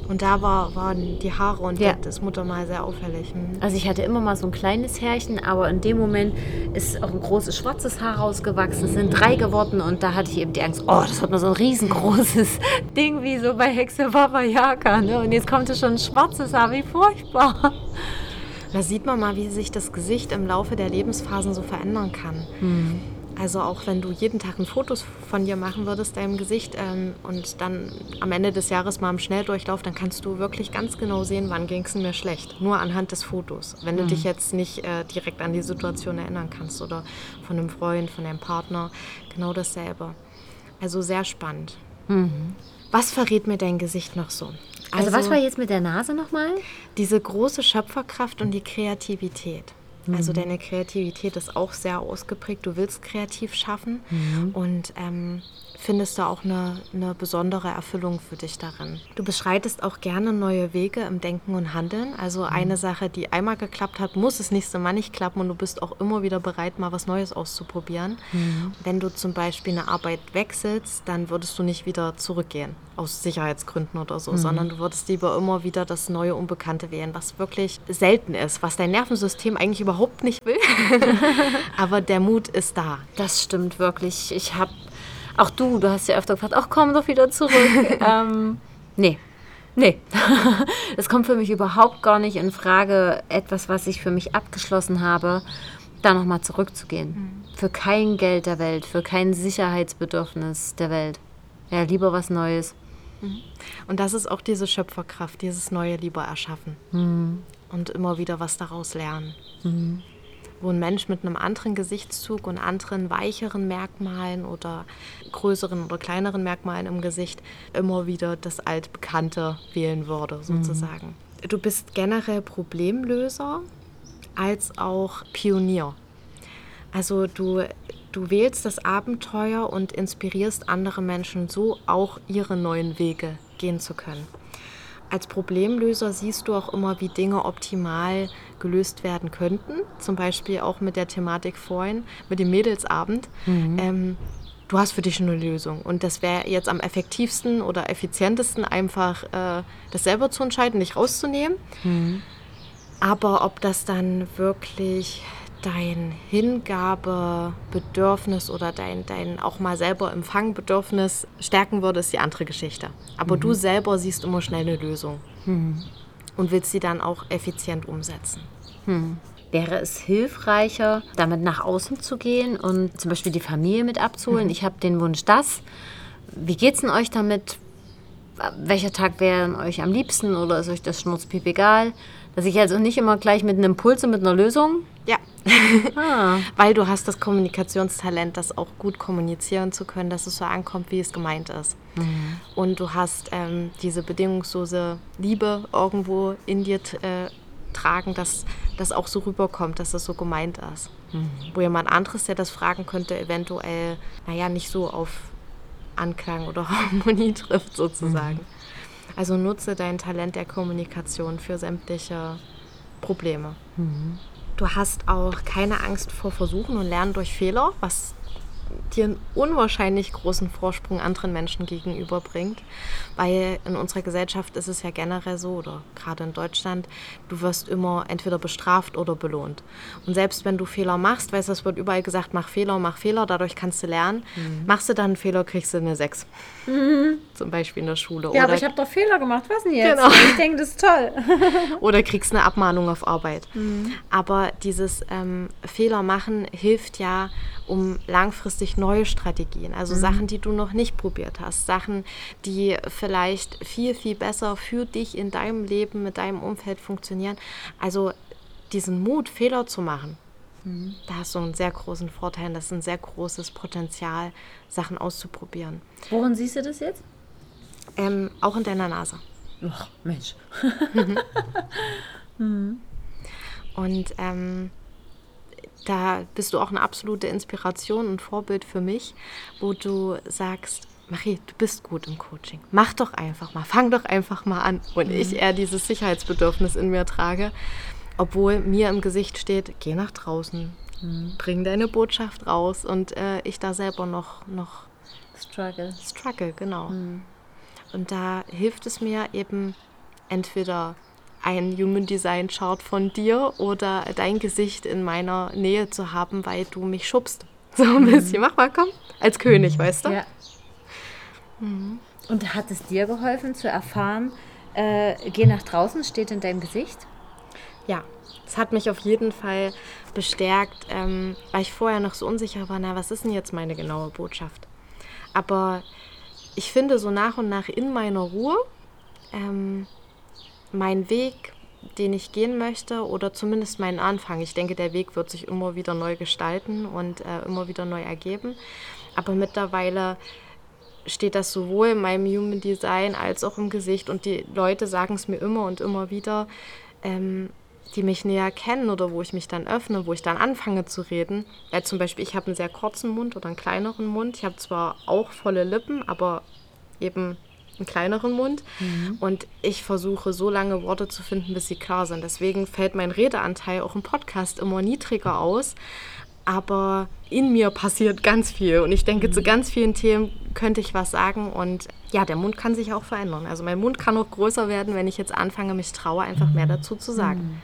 Und da war, waren die Haare und Ja. das Muttermal sehr auffällig. Hm. Also ich hatte immer mal so ein kleines Härchen, aber in dem Moment ist auch ein großes schwarzes Haar rausgewachsen. Es sind drei geworden und da hatte ich eben die Angst, oh, das wird mal so ein riesengroßes *laughs* Ding wie so bei Hexe Baba Yaga. Ne? Und jetzt kommt es schon ein schwarzes Haar, wie furchtbar. Da sieht man mal, wie sich das Gesicht im Laufe der Lebensphasen so verändern kann. Also auch wenn du jeden Tag ein Fotos von dir machen würdest, deinem Gesicht, ähm, und dann am Ende des Jahres mal im Schnelldurchlauf, dann kannst du wirklich ganz genau sehen, wann ging es mir schlecht. Nur anhand des Fotos. Wenn du dich jetzt nicht äh, direkt an die Situation erinnern kannst oder von einem Freund, von deinem Partner, genau dasselbe. Also sehr spannend. Was verrät mir dein Gesicht noch so? Also, was war jetzt mit der Nase nochmal? diese große Schöpferkraft und die Kreativität. Also deine Kreativität ist auch sehr ausgeprägt. Du willst kreativ schaffen. Und ähm, findest da auch eine, eine besondere Erfüllung für dich darin. Du beschreitest auch gerne neue Wege im Denken und Handeln. Also eine Sache, die einmal geklappt hat, muss das nächste Mal nicht klappen und du bist auch immer wieder bereit, mal was Neues auszuprobieren. Wenn du zum Beispiel eine Arbeit wechselst, dann würdest du nicht wieder zurückgehen, aus Sicherheitsgründen oder so, sondern du würdest lieber immer wieder das neue Unbekannte wählen, was wirklich selten ist, was dein Nervensystem eigentlich überhaupt nicht will. *laughs* *laughs* Aber der Mut ist da. Das stimmt wirklich. Ich habe, auch du, du hast ja öfter gefragt, ach komm doch wieder zurück. *laughs* ähm, nee, nee. *laughs* Es kommt für mich überhaupt gar nicht in Frage, etwas, was ich für mich abgeschlossen habe, da nochmal zurückzugehen. Für kein Geld der Welt, für kein Sicherheitsbedürfnis der Welt. Ja, lieber was Neues. Und das ist auch diese Schöpferkraft, dieses neue lieber erschaffen. Und immer wieder was daraus lernen. Wo ein Mensch mit einem anderen Gesichtszug und anderen weicheren Merkmalen oder größeren oder kleineren Merkmalen im Gesicht immer wieder das Altbekannte wählen würde, sozusagen. Du bist generell Problemlöser als auch Pionier. Also du, du wählst das Abenteuer und inspirierst andere Menschen so auch ihre neuen Wege gehen zu können. Als Problemlöser siehst du auch immer, wie Dinge optimal gelöst werden könnten. Zum Beispiel auch mit der Thematik vorhin, mit dem Mädelsabend. Mhm. Ähm, du hast für dich eine Lösung. Und das wäre jetzt am effektivsten oder effizientesten, einfach äh, das selber zu entscheiden, nicht rauszunehmen. Mhm. Aber ob das dann wirklich dein Hingabebedürfnis oder dein, dein auch mal selber Empfangbedürfnis stärken würde, ist die andere Geschichte. Aber mhm. du selber siehst immer schnell eine Lösung mhm. und willst sie dann auch effizient umsetzen. Mhm. Wäre es hilfreicher, damit nach außen zu gehen und zum Beispiel die Familie mit abzuholen? Mhm. Ich habe den Wunsch, das. Wie geht es denn euch damit? Welcher Tag wäre euch am liebsten oder ist euch das Schnurzpiep egal? Dass ich also nicht immer gleich mit einem Impuls und mit einer Lösung. *laughs* Ah. Weil du hast das Kommunikationstalent, das auch gut kommunizieren zu können, dass es so ankommt, wie es gemeint ist. Mhm. Und du hast ähm, diese bedingungslose Liebe irgendwo in dir äh, tragen, dass das auch so rüberkommt, dass es so gemeint ist. Mhm. Wo jemand anderes, der das fragen könnte, eventuell, naja, nicht so auf Anklang oder *laughs* Harmonie trifft sozusagen. Mhm. Also nutze dein Talent der Kommunikation für sämtliche Probleme. Mhm. Du hast auch keine Angst vor Versuchen und Lernen durch Fehler, was dir einen unwahrscheinlich großen Vorsprung anderen Menschen gegenüber bringt. Weil in unserer Gesellschaft ist es ja generell so, oder gerade in Deutschland, du wirst immer entweder bestraft oder belohnt. Und selbst wenn du Fehler machst, weißt du, es wird überall gesagt, mach Fehler, mach Fehler, dadurch kannst du lernen. Mhm. Machst du dann einen Fehler, kriegst du eine 6. Mhm. *laughs* Zum Beispiel in der Schule. Ja, oder aber ich habe doch Fehler gemacht, was denn jetzt? Genau. Ich denke, das ist toll. *laughs* oder kriegst eine Abmahnung auf Arbeit. Mhm. Aber dieses ähm, Fehler machen hilft ja, um langfristig neue Strategien, also mhm. Sachen, die du noch nicht probiert hast, Sachen, die vielleicht viel, viel besser für dich in deinem Leben, mit deinem Umfeld funktionieren. Also diesen Mut, Fehler zu machen, mhm. da hast du einen sehr großen Vorteil. Das ist ein sehr großes Potenzial, Sachen auszuprobieren. Worin siehst du das jetzt? Ähm, auch in deiner Nase. Ach, Mensch. mhm. *laughs* Und ähm, da bist du auch eine absolute Inspiration und Vorbild für mich, wo du sagst, Marie, du bist gut im Coaching. Mach doch einfach mal, fang doch einfach mal an. Und mhm. ich eher dieses Sicherheitsbedürfnis in mir trage, obwohl mir im Gesicht steht, geh nach draußen, mhm. bring deine Botschaft raus und äh, ich da selber noch, noch struggle. Struggle, genau. Mhm. Und da hilft es mir eben entweder ein Human Design Chart von dir oder dein Gesicht in meiner Nähe zu haben, weil du mich schubst. *laughs* So ein mhm. bisschen. Mach mal, komm. Als König, weißt du? Ja. Mhm. Und hat es dir geholfen zu erfahren, äh, geh nach draußen, steht in deinem Gesicht? Ja, es hat mich auf jeden Fall bestärkt, ähm, weil ich vorher noch so unsicher war, na, was ist denn jetzt meine genaue Botschaft? Aber ich finde so nach und nach in meiner Ruhe ähm, mein Weg, den ich gehen möchte oder zumindest meinen Anfang. Ich denke, der Weg wird sich immer wieder neu gestalten und äh, immer wieder neu ergeben. Aber mittlerweile steht das sowohl in meinem Human Design als auch im Gesicht und die Leute sagen es mir immer und immer wieder, ähm, die mich näher kennen oder wo ich mich dann öffne, wo ich dann anfange zu reden. Weil zum Beispiel ich habe einen sehr kurzen Mund oder einen kleineren Mund. Ich habe zwar auch volle Lippen, aber eben einen kleineren Mund. Mhm. Und ich versuche so lange Worte zu finden, bis sie klar sind. Deswegen fällt mein Redeanteil auch im Podcast immer niedriger aus. Aber in mir passiert ganz viel. Und ich denke, mhm. zu ganz vielen Themen könnte ich was sagen. Und ja, der Mund kann sich auch verändern. Also mein Mund kann auch größer werden, wenn ich jetzt anfange, mich traue, einfach mehr dazu zu sagen. Mhm.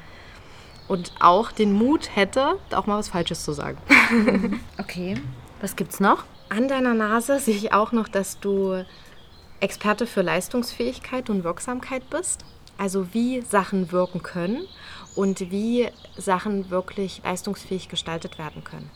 Und auch den Mut hätte, auch mal was Falsches zu sagen. *laughs* Okay. Was gibt's noch? An deiner Nase sehe ich auch noch, dass du Experte für Leistungsfähigkeit und Wirksamkeit bist. Also wie Sachen wirken können und wie Sachen wirklich leistungsfähig gestaltet werden können.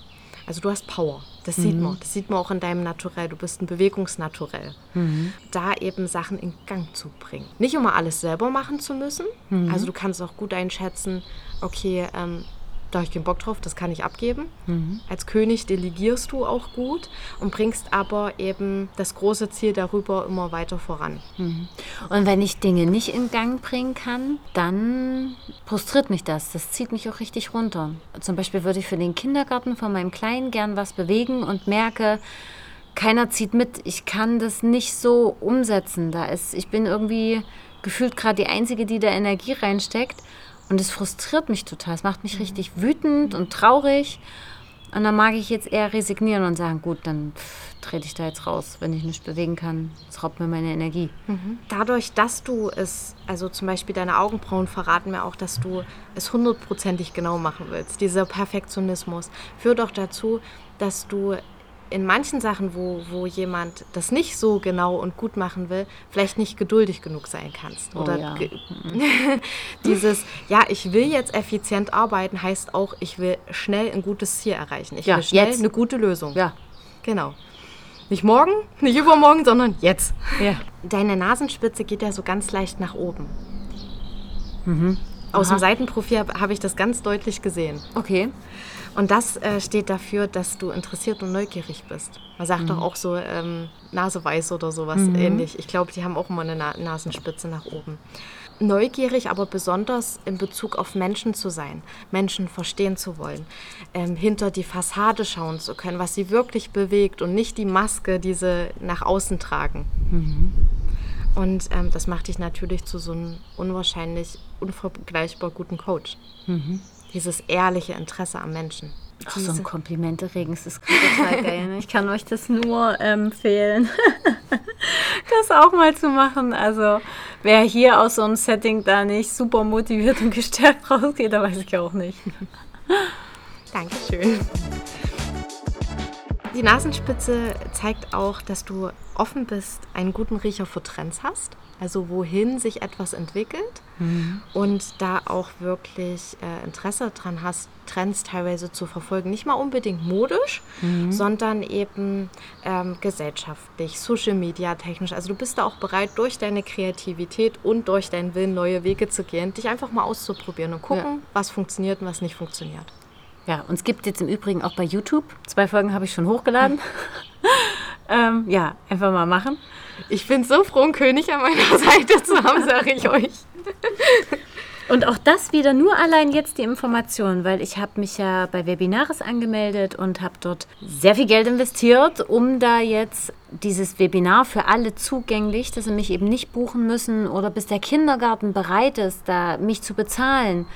Also du hast Power, das mhm. sieht man. Das sieht man auch in deinem Naturell. Du bist ein Bewegungsnaturell. Mhm. Da eben Sachen in Gang zu bringen. Nicht immer alles selber machen zu müssen. Mhm. Also du kannst auch gut einschätzen, okay, ähm, da habe ich keinen Bock drauf, das kann ich abgeben. Mhm. Als König delegierst du auch gut und bringst aber eben das große Ziel darüber immer weiter voran. Mhm. Und wenn ich Dinge nicht in Gang bringen kann, dann frustriert mich das. Das zieht mich auch richtig runter. Zum Beispiel würde ich für den Kindergarten von meinem Kleinen gern was bewegen und merke, keiner zieht mit. Ich kann das nicht so umsetzen. Da ist, ich bin irgendwie gefühlt gerade die Einzige, die da Energie reinsteckt. Und es frustriert mich total. Es macht mich richtig wütend und traurig. Und dann mag ich jetzt eher resignieren und sagen, gut, dann pff, trete ich da jetzt raus, wenn ich nicht bewegen kann. Das raubt mir meine Energie. Dadurch, dass du es, also zum Beispiel deine Augenbrauen verraten mir auch, dass du es hundertprozentig genau machen willst. Dieser Perfektionismus führt auch dazu, dass du in manchen Sachen, wo, wo jemand das nicht so genau und gut machen will, vielleicht nicht geduldig genug sein kannst. Oh Oder ja. ge- *laughs* dieses, ja, ich will jetzt effizient arbeiten, heißt auch, ich will schnell ein gutes Ziel erreichen. Ich Ja, will schnell jetzt. eine gute Lösung. Ja. Genau. Nicht morgen, *laughs* nicht übermorgen, sondern jetzt. Ja. Deine Nasenspitze geht ja so ganz leicht nach oben. Aus dem Seitenprofil habe hab ich das ganz deutlich gesehen. Okay. Und das äh, steht dafür, dass du interessiert und neugierig bist. Man sagt doch auch so ähm, Naseweiß oder sowas ähnlich. Ich glaube, die haben auch immer eine Na Nasenspitze nach oben. Neugierig, aber besonders in Bezug auf Menschen zu sein, Menschen verstehen zu wollen, ähm, hinter die Fassade schauen zu können, was sie wirklich bewegt und nicht die Maske, die sie nach außen tragen. Und ähm, das macht dich natürlich zu so einem unwahrscheinlich, unvergleichbar guten Coach. Dieses ehrliche Interesse am Menschen. Ach, so ein Komplimente regen, das ist total geil. *laughs* Ne? Ich kann euch das nur empfehlen, *laughs* das auch mal zu machen. Also, wer hier aus so einem Setting da nicht super motiviert und gestärkt *laughs* rausgeht, da weiß ich auch nicht. Dankeschön. Die Nasenspitze zeigt auch, dass du offen bist, einen guten Riecher für Trends hast, also wohin sich etwas entwickelt und da auch wirklich äh, Interesse dran hast, Trends teilweise zu verfolgen. Nicht mal unbedingt modisch, sondern eben ähm, gesellschaftlich, Social Media technisch. Also du bist da auch bereit, durch deine Kreativität und durch deinen Willen neue Wege zu gehen, dich einfach mal auszuprobieren und gucken, Ja. was funktioniert und was nicht funktioniert. Ja, und es gibt jetzt im Übrigen auch bei YouTube, zwei Folgen habe ich schon hochgeladen. *laughs* ähm, ja, einfach mal machen. Ich bin so froh, einen König an meiner *laughs* Seite zu haben, sage ich euch. Und auch das wieder nur allein jetzt die Information, weil ich habe mich ja bei Webinaris angemeldet und habe dort sehr viel Geld investiert, um da jetzt dieses Webinar für alle zugänglich, dass sie mich eben nicht buchen müssen oder bis der Kindergarten bereit ist, da mich zu bezahlen,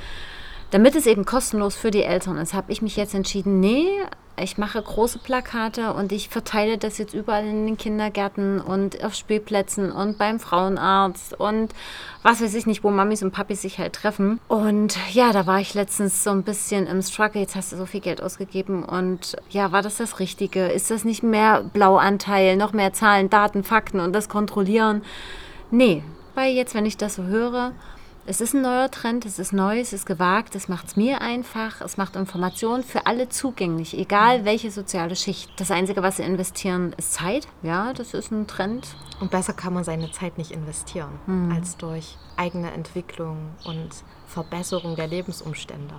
damit es eben kostenlos für die Eltern ist, habe ich mich jetzt entschieden, nee, ich mache große Plakate und ich verteile das jetzt überall in den Kindergärten und auf Spielplätzen und beim Frauenarzt und was weiß ich nicht, wo Mamis und Papis sich halt treffen. Und ja, da war ich letztens so ein bisschen im Struggle. Jetzt hast du so viel Geld ausgegeben und ja, war das das Richtige? Ist das nicht mehr Blauanteil, noch mehr Zahlen, Daten, Fakten und das kontrollieren? Nee, weil jetzt, wenn ich das so höre, es ist ein neuer Trend, es ist neu, es ist gewagt, es macht es mir einfach, es macht Informationen für alle zugänglich, egal welche soziale Schicht. Das Einzige, was sie investieren, ist Zeit. Ja, das ist ein Trend. Und besser kann man seine Zeit nicht investieren, als durch eigene Entwicklung und Verbesserung der Lebensumstände.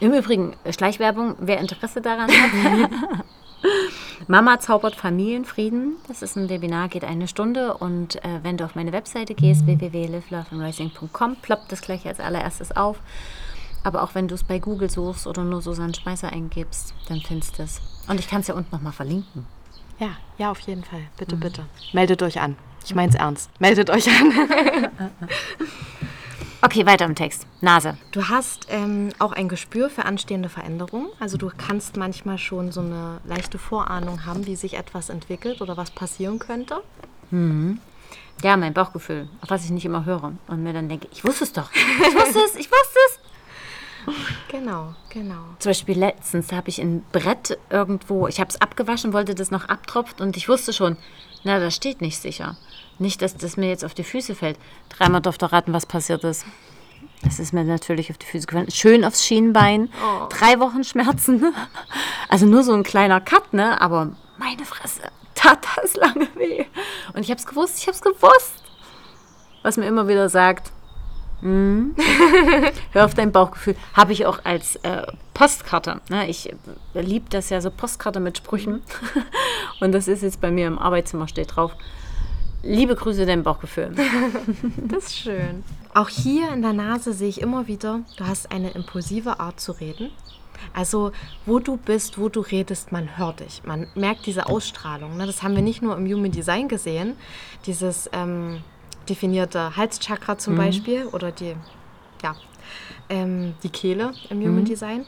Im Übrigen, Schleichwerbung, wer Interesse daran hat. *laughs* *laughs* *laughs* Mama zaubert Familienfrieden. Das ist ein Webinar, geht eine Stunde. Und äh, wenn du auf meine Webseite gehst, www.liveloveandrising.com, ploppt das gleich als allererstes auf. Aber auch wenn du es bei Google suchst oder nur Susanne Schmeißer eingibst, dann findest du es. Und ich kann es ja unten nochmal verlinken. Ja, ja, auf jeden Fall. Bitte, bitte. Meldet euch an. Ich mein's ernst. Meldet euch an. *laughs* *laughs* Okay, weiter im Text. Nase. Du hast ähm, auch ein Gespür für anstehende Veränderungen. Also du kannst manchmal schon so eine leichte Vorahnung haben, wie sich etwas entwickelt oder was passieren könnte. Ja, mein Bauchgefühl, auf was ich nicht immer höre. Und mir dann denke, ich wusste es doch. Ich *laughs* wusste es, ich wusste es. Genau, genau. Zum Beispiel letztens habe ich ein Brett irgendwo, ich habe es abgewaschen, wollte das noch abtropft und ich wusste schon, na, das steht nicht sicher. Nicht, dass das mir jetzt auf die Füße fällt. Dreimal durfte raten, was passiert ist. Das ist mir natürlich auf die Füße gefallen. Schön aufs Schienbein. Drei Wochen Schmerzen. *laughs* Also nur so ein kleiner Cut, ne? Aber meine Fresse, tat das lange weh. Und ich habe es gewusst, ich habe es gewusst. Was mir immer wieder sagt, hm, *laughs* hör auf dein Bauchgefühl. Habe ich auch als äh, Postkarte. Ne? Ich äh, liebe das ja so Postkarte mit Sprüchen. *laughs* Und das ist jetzt bei mir im Arbeitszimmer steht drauf. Liebe Grüße, dein Bauchgefühl. *laughs* *laughs* Das ist schön. Auch hier in der Nase sehe ich immer wieder, du hast eine impulsive Art zu reden. Also, wo du bist, wo du redest, man hört dich. Man merkt diese Ausstrahlung. Ne? Das haben wir nicht nur im Human Design gesehen. Dieses, ähm, definierte Halschakra zum mhm. Beispiel oder die, ja, ähm, die Kehle im Human mhm. Design.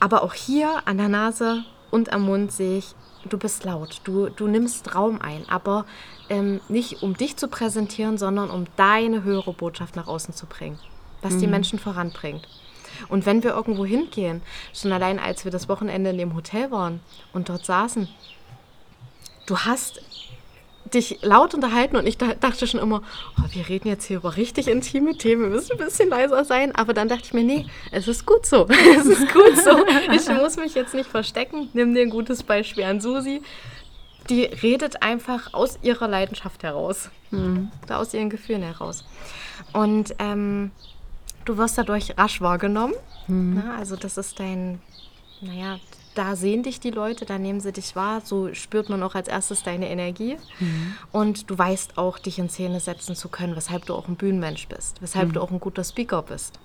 Aber auch hier an der Nase und am Mund sehe ich, du bist laut, du, du nimmst Raum ein, aber ähm, nicht um dich zu präsentieren, sondern um deine höhere Botschaft nach außen zu bringen, was mhm. die Menschen voranbringt. Und wenn wir irgendwo hingehen, schon allein als wir das Wochenende in dem Hotel waren und dort saßen, du hast dich laut unterhalten und ich dachte schon immer, oh, wir reden jetzt hier über richtig intime Themen, wir müssen ein bisschen leiser sein. Aber dann dachte ich mir, nee, es ist gut so. *laughs* es ist gut so. Ich muss mich jetzt nicht verstecken. Nimm dir ein gutes Beispiel an Susi. Die redet einfach aus ihrer Leidenschaft heraus. Mhm. Aus ihren Gefühlen heraus. Und ähm, du wirst dadurch rasch wahrgenommen. Mhm. Na, also das ist dein, naja, da sehen dich die Leute, da nehmen sie dich wahr, so spürt man auch als erstes deine Energie. Mhm. Und du weißt auch, dich in Szene setzen zu können, weshalb du auch ein Bühnenmensch bist, weshalb mhm. du auch ein guter Speaker bist.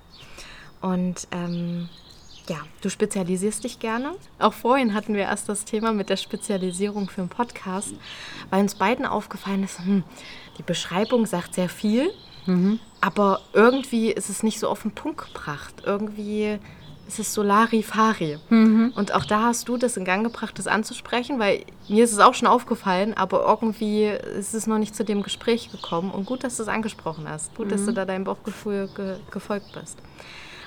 Und ähm, ja, du spezialisierst dich gerne. Auch vorhin hatten wir erst das Thema mit der Spezialisierung für einen Podcast, weil uns beiden aufgefallen ist, hm, die Beschreibung sagt sehr viel, mhm. aber irgendwie ist es nicht so auf den Punkt gebracht. Irgendwie es ist Solari-Fari. Mhm. Und auch da hast du das in Gang gebracht, das anzusprechen, weil mir ist es auch schon aufgefallen, aber irgendwie ist es noch nicht zu dem Gespräch gekommen. Und gut, dass du es angesprochen hast. Gut, mhm. dass du da deinem Bauchgefühl ge gefolgt bist.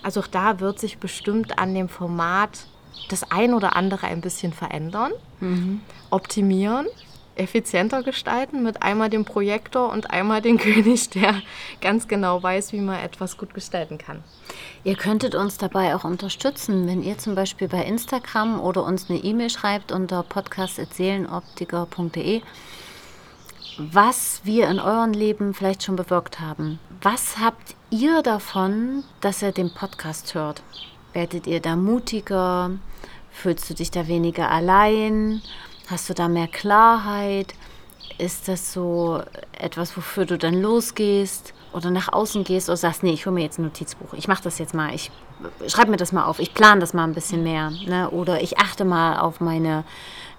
Also auch da wird sich bestimmt an dem Format das ein oder andere ein bisschen verändern, mhm. optimieren effizienter gestalten mit einmal dem Projektor und einmal dem *laughs* König, der ganz genau weiß, wie man etwas gut gestalten kann. Ihr könntet uns dabei auch unterstützen, wenn ihr zum Beispiel bei Instagram oder uns eine E-Mail schreibt unter podcast.seelenoptiker.de, was wir in eurem Leben vielleicht schon bewirkt haben. Was habt ihr davon, dass ihr den Podcast hört? Werdet ihr da mutiger? Fühlst du dich da weniger allein? Hast du da mehr Klarheit? Ist das so etwas, wofür du dann losgehst oder nach außen gehst oder sagst, nee, ich hole mir jetzt ein Notizbuch, ich mache das jetzt mal, ich schreibe mir das mal auf, ich plane das mal ein bisschen mehr ne? oder ich achte mal auf meine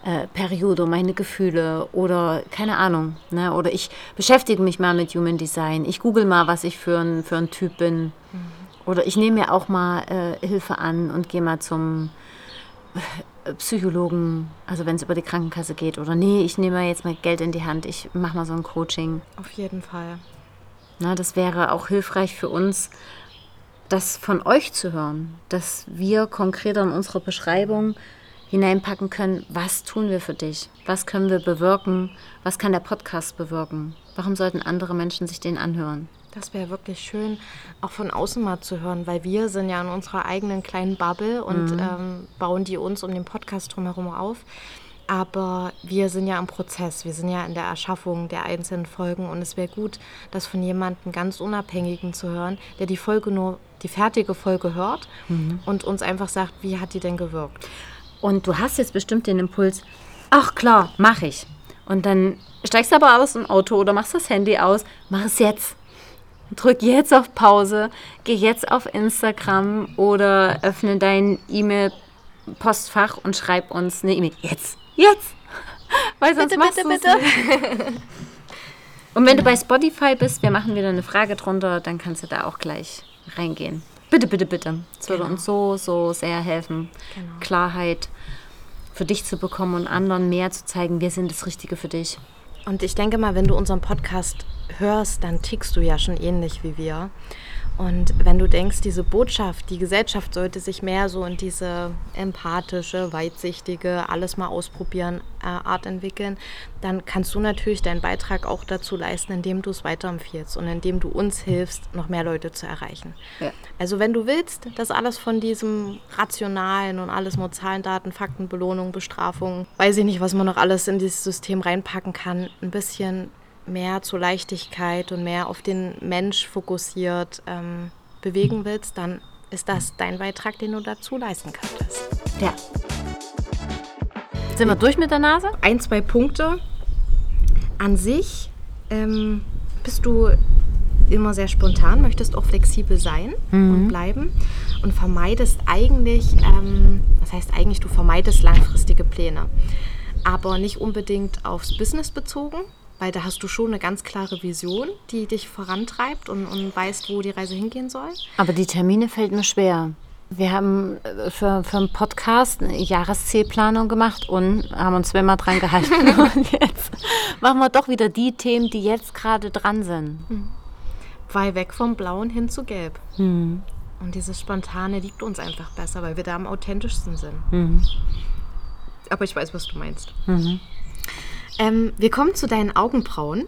äh, Periode, meine Gefühle oder keine Ahnung. Ne? Oder ich beschäftige mich mal mit Human Design, ich google mal, was ich für ein, für ein Typ bin. Mhm. Oder ich nehme mir auch mal äh, Hilfe an und gehe mal zum Psychologen, also wenn es über die Krankenkasse geht, oder nee, ich nehme jetzt mal Geld in die Hand, ich mache mal so ein Coaching. Auf jeden Fall. Na, das wäre auch hilfreich für uns, das von euch zu hören, dass wir konkreter in unsere Beschreibung hineinpacken können, was tun wir für dich, was können wir bewirken, was kann der Podcast bewirken, warum sollten andere Menschen sich den anhören. Das wäre wirklich schön, auch von außen mal zu hören, weil wir sind ja in unserer eigenen kleinen Bubble und mhm. ähm, bauen die uns um den Podcast drumherum auf. Aber wir sind ja im Prozess, wir sind ja in der Erschaffung der einzelnen Folgen und es wäre gut, das von jemandem ganz Unabhängigen zu hören, der die Folge nur, die fertige Folge hört mhm. und uns einfach sagt, wie hat die denn gewirkt. Und du hast jetzt bestimmt den Impuls, ach klar, mach ich. Und dann steigst du aber aus dem Auto oder machst das Handy aus, mach es jetzt. Drück jetzt auf Pause, geh jetzt auf Instagram oder öffne dein E-Mail-Postfach und schreib uns eine E-Mail. Jetzt, jetzt! Weil sonst bitte, machst bitte, bitte. und wenn du bei Spotify bist, wir machen wieder eine Frage drunter, dann kannst du da auch gleich reingehen. Bitte, bitte, bitte. Das würde genau. uns so, so sehr helfen. Genau. Klarheit für dich zu bekommen und anderen mehr zu zeigen, wir sind das Richtige für dich. Und ich denke mal, wenn du unseren Podcast hörst, dann tickst du ja schon ähnlich wie wir. Und wenn du denkst, diese Botschaft, die Gesellschaft sollte sich mehr so in diese empathische, weitsichtige, alles mal ausprobieren äh, Art entwickeln, dann kannst du natürlich deinen Beitrag auch dazu leisten, indem du es weiterempfiehlst und indem du uns hilfst, noch mehr Leute zu erreichen. Ja. Also wenn du willst, dass alles von diesem rationalen und alles nur Zahlen, Daten, Fakten, Belohnung, Bestrafung, weiß ich nicht, was man noch alles in dieses System reinpacken kann, ein bisschen mehr zur Leichtigkeit und mehr auf den Mensch fokussiert ähm, bewegen willst, dann ist das dein Beitrag, den du dazu leisten könntest. Ja. Sind wir durch mit der Nase? Ein, zwei Punkte. An sich ähm, bist du immer sehr spontan, möchtest auch flexibel sein mhm. und bleiben und vermeidest eigentlich, ähm, das heißt eigentlich, du vermeidest langfristige Pläne, aber nicht unbedingt aufs Business bezogen, Weil da hast du schon eine ganz klare Vision, die dich vorantreibt und, und weißt, wo die Reise hingehen soll. Aber die Termine fällt mir schwer. Wir haben äh, für, für einen Podcast eine Jahreszielplanung gemacht und haben uns zweimal dran gehalten. *laughs* und jetzt machen wir doch wieder die Themen, die jetzt gerade dran sind. Weil weg vom Blauen hin zu Gelb. Hm. Und dieses Spontane liegt uns einfach besser, weil wir da am authentischsten sind. Mhm. Aber ich weiß, was du meinst. Ähm, wir kommen zu deinen Augenbrauen.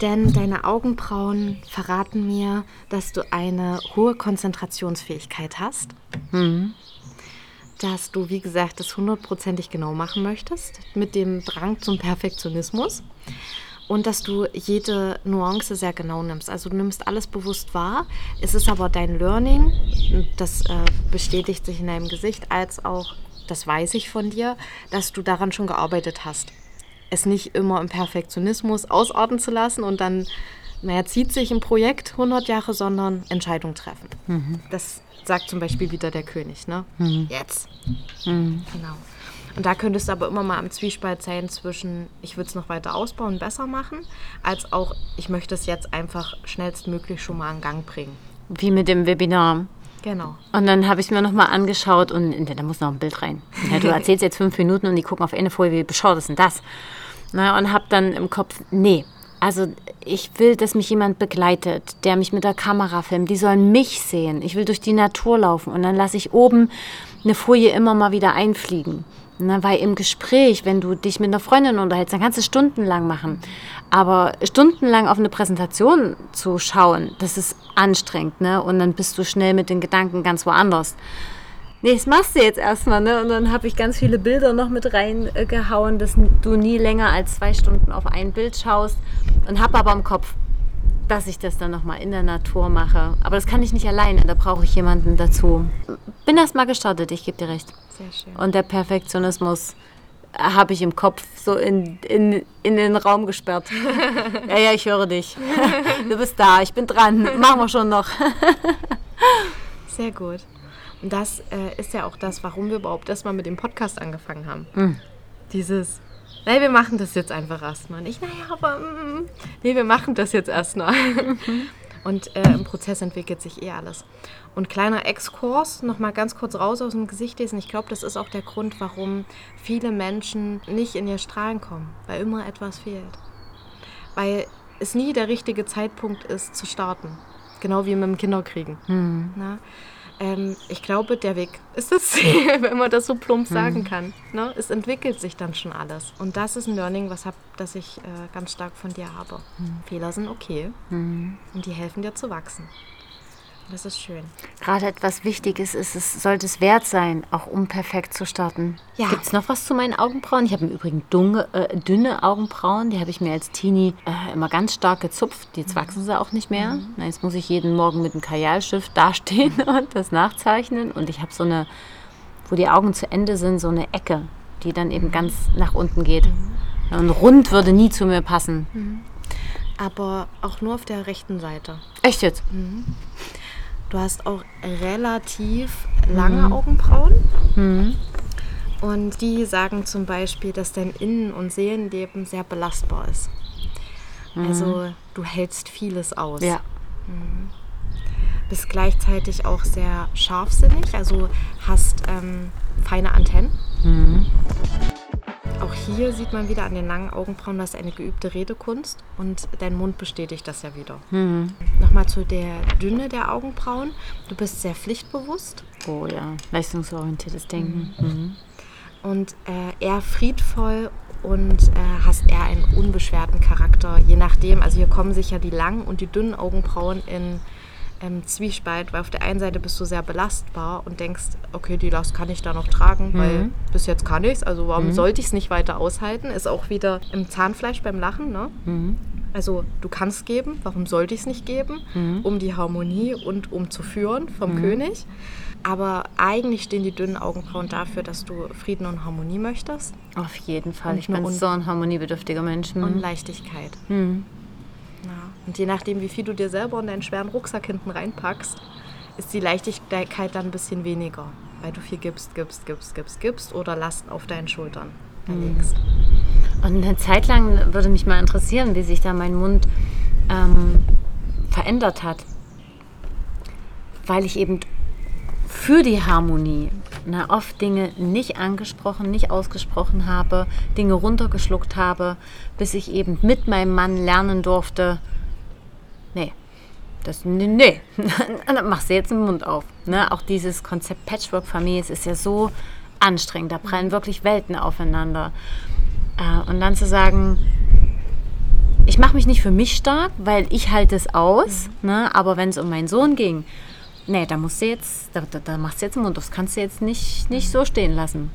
Denn deine Augenbrauen verraten mir, dass du eine hohe Konzentrationsfähigkeit hast. Dass du, wie gesagt, das hundertprozentig genau machen möchtest, mit dem Drang zum Perfektionismus. Und dass du jede Nuance sehr genau nimmst. Also du nimmst alles bewusst wahr. Es ist aber dein Learning, das äh, bestätigt sich in deinem Gesicht, als auch, das weiß ich von dir, dass du daran schon gearbeitet hast es nicht immer im Perfektionismus ausarten zu lassen und dann, naja, zieht sich ein Projekt 100 Jahre, sondern Entscheidung treffen. Das sagt zum Beispiel wieder der König, ne? Jetzt. Genau. Und da könntest du aber immer mal am Zwiespalt sein zwischen, ich würde es noch weiter ausbauen, besser machen, als auch, ich möchte es jetzt einfach schnellstmöglich schon mal in Gang bringen. Wie mit dem Webinar. Genau. Und dann habe ich mir nochmal angeschaut und da muss noch ein Bild rein. Ja, du *laughs* erzählst jetzt fünf Minuten und die gucken auf eine Folie, wie bescheuert ist denn das? Na, und habe dann im Kopf, nee, also ich will, dass mich jemand begleitet, der mich mit der Kamera filmt. Die sollen mich sehen. Ich will durch die Natur laufen und dann lasse ich oben eine Folie immer mal wieder einfliegen. Na, weil im Gespräch, wenn du dich mit einer Freundin unterhältst, dann kannst du stundenlang machen. Aber stundenlang auf eine Präsentation zu schauen, das ist anstrengend. Ne? Und dann bist du schnell mit den Gedanken ganz woanders. Nee, das machst du jetzt erstmal, ne? Und dann habe ich ganz viele Bilder noch mit reingehauen, dass du nie länger als zwei Stunden auf ein Bild schaust. Und habe aber im Kopf, dass ich das dann nochmal in der Natur mache. Aber das kann ich nicht alleine, da brauche ich jemanden dazu. Bin erst mal gestartet, ich gebe dir recht. Sehr schön. Und der Perfektionismus habe ich im Kopf so in, in, in den Raum gesperrt. *laughs* ja, ja, ich höre dich. Du bist da, ich bin dran. Machen wir schon noch. Sehr gut. Und das äh, ist ja auch das, warum wir überhaupt erstmal mit dem Podcast angefangen haben. Dieses, nee, wir machen das jetzt einfach erstmal. Nicht, naja, aber mm, nee, wir machen das jetzt erstmal. *laughs* Und äh, im Prozess entwickelt sich eh alles. Und kleiner Exkurs, nochmal ganz kurz raus aus dem Gesicht lesen. Ich glaube, das ist auch der Grund, warum viele Menschen nicht in ihr Strahlen kommen, weil immer etwas fehlt. Weil es nie der richtige Zeitpunkt ist zu starten. Genau wie mit dem Kinderkriegen. Na? Ähm, ich glaube, der Weg ist das Ziel, *laughs* wenn man das so plump sagen kann. Ne? Es entwickelt sich dann schon alles. Und das ist ein Learning, was hab, das ich äh, ganz stark von dir habe. Fehler sind okay und die helfen dir zu wachsen. Das ist schön. Gerade etwas Wichtiges ist, es sollte es wert sein, auch um perfekt zu starten. Ja. Gibt es noch was zu meinen Augenbrauen? Ich habe im Übrigen dunge, äh, dünne Augenbrauen. Die habe ich mir als Teenie äh, immer ganz stark gezupft. Jetzt wachsen sie auch nicht mehr. Na, jetzt muss ich jeden Morgen mit einem Kajalstift dastehen *laughs* und das nachzeichnen. Und ich habe so eine, wo die Augen zu Ende sind, so eine Ecke, die dann eben ganz nach unten geht. Und rund würde nie zu mir passen. Aber auch nur auf der rechten Seite. Echt jetzt? Du hast auch relativ lange Augenbrauen. Und die sagen zum Beispiel, dass dein Innen- und Seelenleben sehr belastbar ist. Also du hältst vieles aus. Ja. Bist gleichzeitig auch sehr scharfsinnig, also hast ähm, feine Antennen. Auch hier sieht man wieder an den langen Augenbrauen, dass eine geübte Redekunst und dein Mund bestätigt das ja wieder. Nochmal zu der Dünne der Augenbrauen. Du bist sehr pflichtbewusst Oh ja, leistungsorientiertes Denken. Mhm. und äh, eher friedvoll und äh, hast eher einen unbeschwerten Charakter, je nachdem. Also hier kommen sich ja die langen und die dünnen Augenbrauen in ähm, Zwiespalt, weil auf der einen Seite bist du sehr belastbar und denkst, okay, die Last kann ich da noch tragen, weil bis jetzt kann ich es, also warum sollte ich es nicht weiter aushalten? Ist auch wieder im Zahnfleisch beim Lachen, ne? Also du kannst geben, warum sollte ich es nicht geben? Um die Harmonie und um zu führen vom König. Aber eigentlich stehen die dünnen Augenbrauen dafür, dass du Frieden und Harmonie möchtest Auf jeden Fall. Und Ich bin so ein harmoniebedürftiger Mensch. und Mhm. Leichtigkeit. Und je nachdem, wie viel du dir selber in deinen schweren Rucksack hinten reinpackst, ist die Leichtigkeit dann ein bisschen weniger, weil du viel gibst, gibst, gibst, gibst, gibst oder Last auf deinen Schultern legst. Und eine Zeit lang würde mich mal interessieren, wie sich da mein Mund ähm, verändert hat. Weil ich eben für die Harmonie na, oft Dinge nicht angesprochen, nicht ausgesprochen habe, Dinge runtergeschluckt habe, bis ich eben mit meinem Mann lernen durfte, nee, das, nee, nee. *laughs* dann machst du jetzt den Mund auf. Ne? Auch dieses Konzept Patchwork-Familie, ist ja so anstrengend, da prallen wirklich Welten aufeinander. Äh, und dann zu sagen, ich mache mich nicht für mich stark, weil ich halte es aus, mhm. ne? aber wenn es um meinen Sohn ging, nee, da musst du jetzt, da, da, da machst du jetzt den Mund, das kannst du jetzt nicht, nicht so stehen lassen.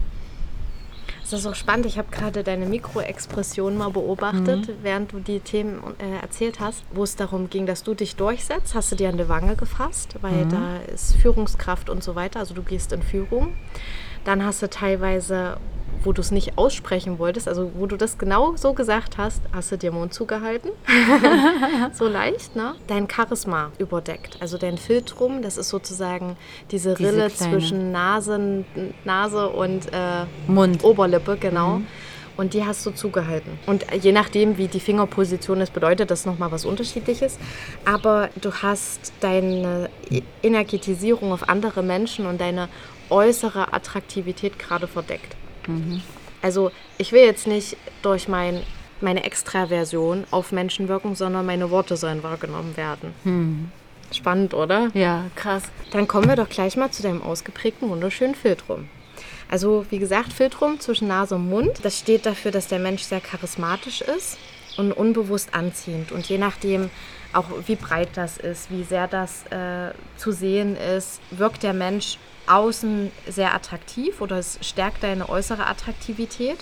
Das ist auch spannend. Ich habe gerade deine Mikroexpression mal beobachtet, mhm. während du die Themen äh, erzählt hast, wo es darum ging, dass du dich durchsetzt. Hast du dir an die Wange gefasst, weil mhm. da ist Führungskraft und so weiter. Also du gehst in Führung. Dann hast du teilweise wo du es nicht aussprechen wolltest, also wo du das genau so gesagt hast, hast du dir Mund zugehalten. *laughs* so leicht, ne? Dein Charisma überdeckt. Also dein Filtrum, das ist sozusagen diese, diese Rille kleine. zwischen Nase, Nase und äh, Mund. Oberlippe, genau. Mhm. Und die hast du zugehalten. Und je nachdem, wie die Fingerposition ist, bedeutet das nochmal was Unterschiedliches. Aber du hast deine Energetisierung auf andere Menschen und deine äußere Attraktivität gerade verdeckt. Mhm. Also ich will jetzt nicht durch mein, meine Extraversion auf Menschen wirken, sondern meine Worte sollen wahrgenommen werden. Mhm. Spannend, oder? Ja, krass. Dann kommen wir doch gleich mal zu deinem ausgeprägten, wunderschönen Filtrum. Also wie gesagt, Filtrum zwischen Nase und Mund. Das steht dafür, dass der Mensch sehr charismatisch ist und unbewusst anziehend. Und je nachdem, auch wie breit das ist, wie sehr das äh, zu sehen ist, wirkt der Mensch außen sehr attraktiv oder es stärkt deine äußere Attraktivität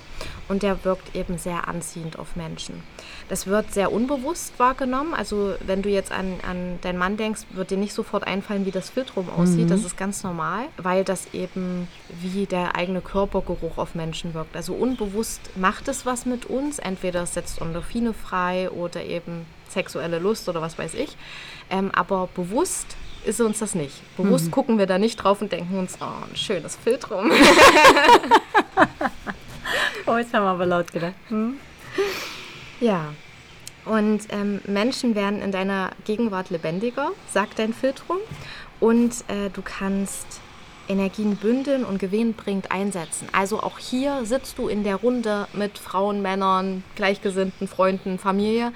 und der wirkt eben sehr anziehend auf Menschen. Das wird sehr unbewusst wahrgenommen. Also wenn du jetzt an, an deinen Mann denkst, wird dir nicht sofort einfallen, wie das Filtrum aussieht. Mhm. Das ist ganz normal, weil das eben wie der eigene Körpergeruch auf Menschen wirkt. Also unbewusst macht es was mit uns. Entweder es setzt Endorphine frei oder eben sexuelle Lust oder was weiß ich. Ähm, aber bewusst ist uns das nicht. Bewusst mhm. gucken wir da nicht drauf und denken uns, oh, ein schönes Filtrum. *laughs* oh, jetzt haben wir aber laut gedacht. Hm? Ja. Und ähm, Menschen werden in deiner Gegenwart lebendiger, sagt dein Filtrum. Und äh, du kannst Energien bündeln und gewinnbringend einsetzen. Also auch hier sitzt du in der Runde mit Frauen, Männern, Gleichgesinnten, Freunden, Familie.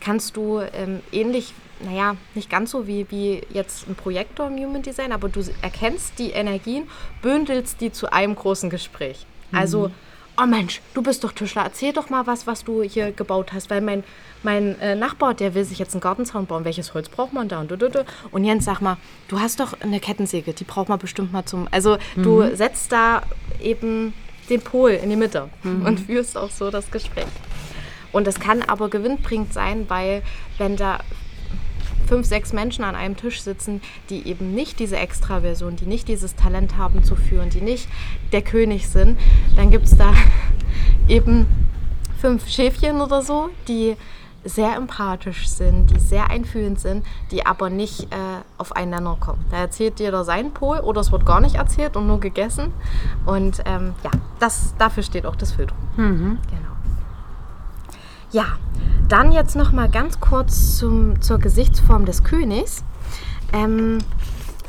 Kannst du ähm, ähnlich naja, nicht ganz so wie, wie jetzt ein Projektor im Human Design, aber du erkennst die Energien, bündelst die zu einem großen Gespräch. Also, mhm. oh Mensch, du bist doch Tischler, erzähl doch mal was, was du hier gebaut hast, weil mein, mein äh, Nachbar, der will sich jetzt einen Gartenzaun bauen. Welches Holz braucht man da? Und, und Jens, sag mal, du hast doch eine Kettensäge, die braucht man bestimmt mal zum. Also, mhm. du setzt da eben den Pol in die Mitte mhm. und führst auch so das Gespräch. Und das kann aber gewinnbringend sein, weil wenn da fünf, sechs Menschen an einem Tisch sitzen, die eben nicht diese Extraversion, die nicht dieses Talent haben zu führen, die nicht der König sind, dann gibt es da *laughs* eben fünf Schäfchen oder so, die sehr empathisch sind, die sehr einfühlend sind, die aber nicht äh, auf einen Nenner kommen. Da erzählt jeder seinen Pol oder es wird gar nicht erzählt und nur gegessen. Und ähm, ja, das, dafür steht auch das Filtrum. Mhm. Genau. Ja, dann jetzt noch mal ganz kurz zum, zur Gesichtsform des Königs. Ähm,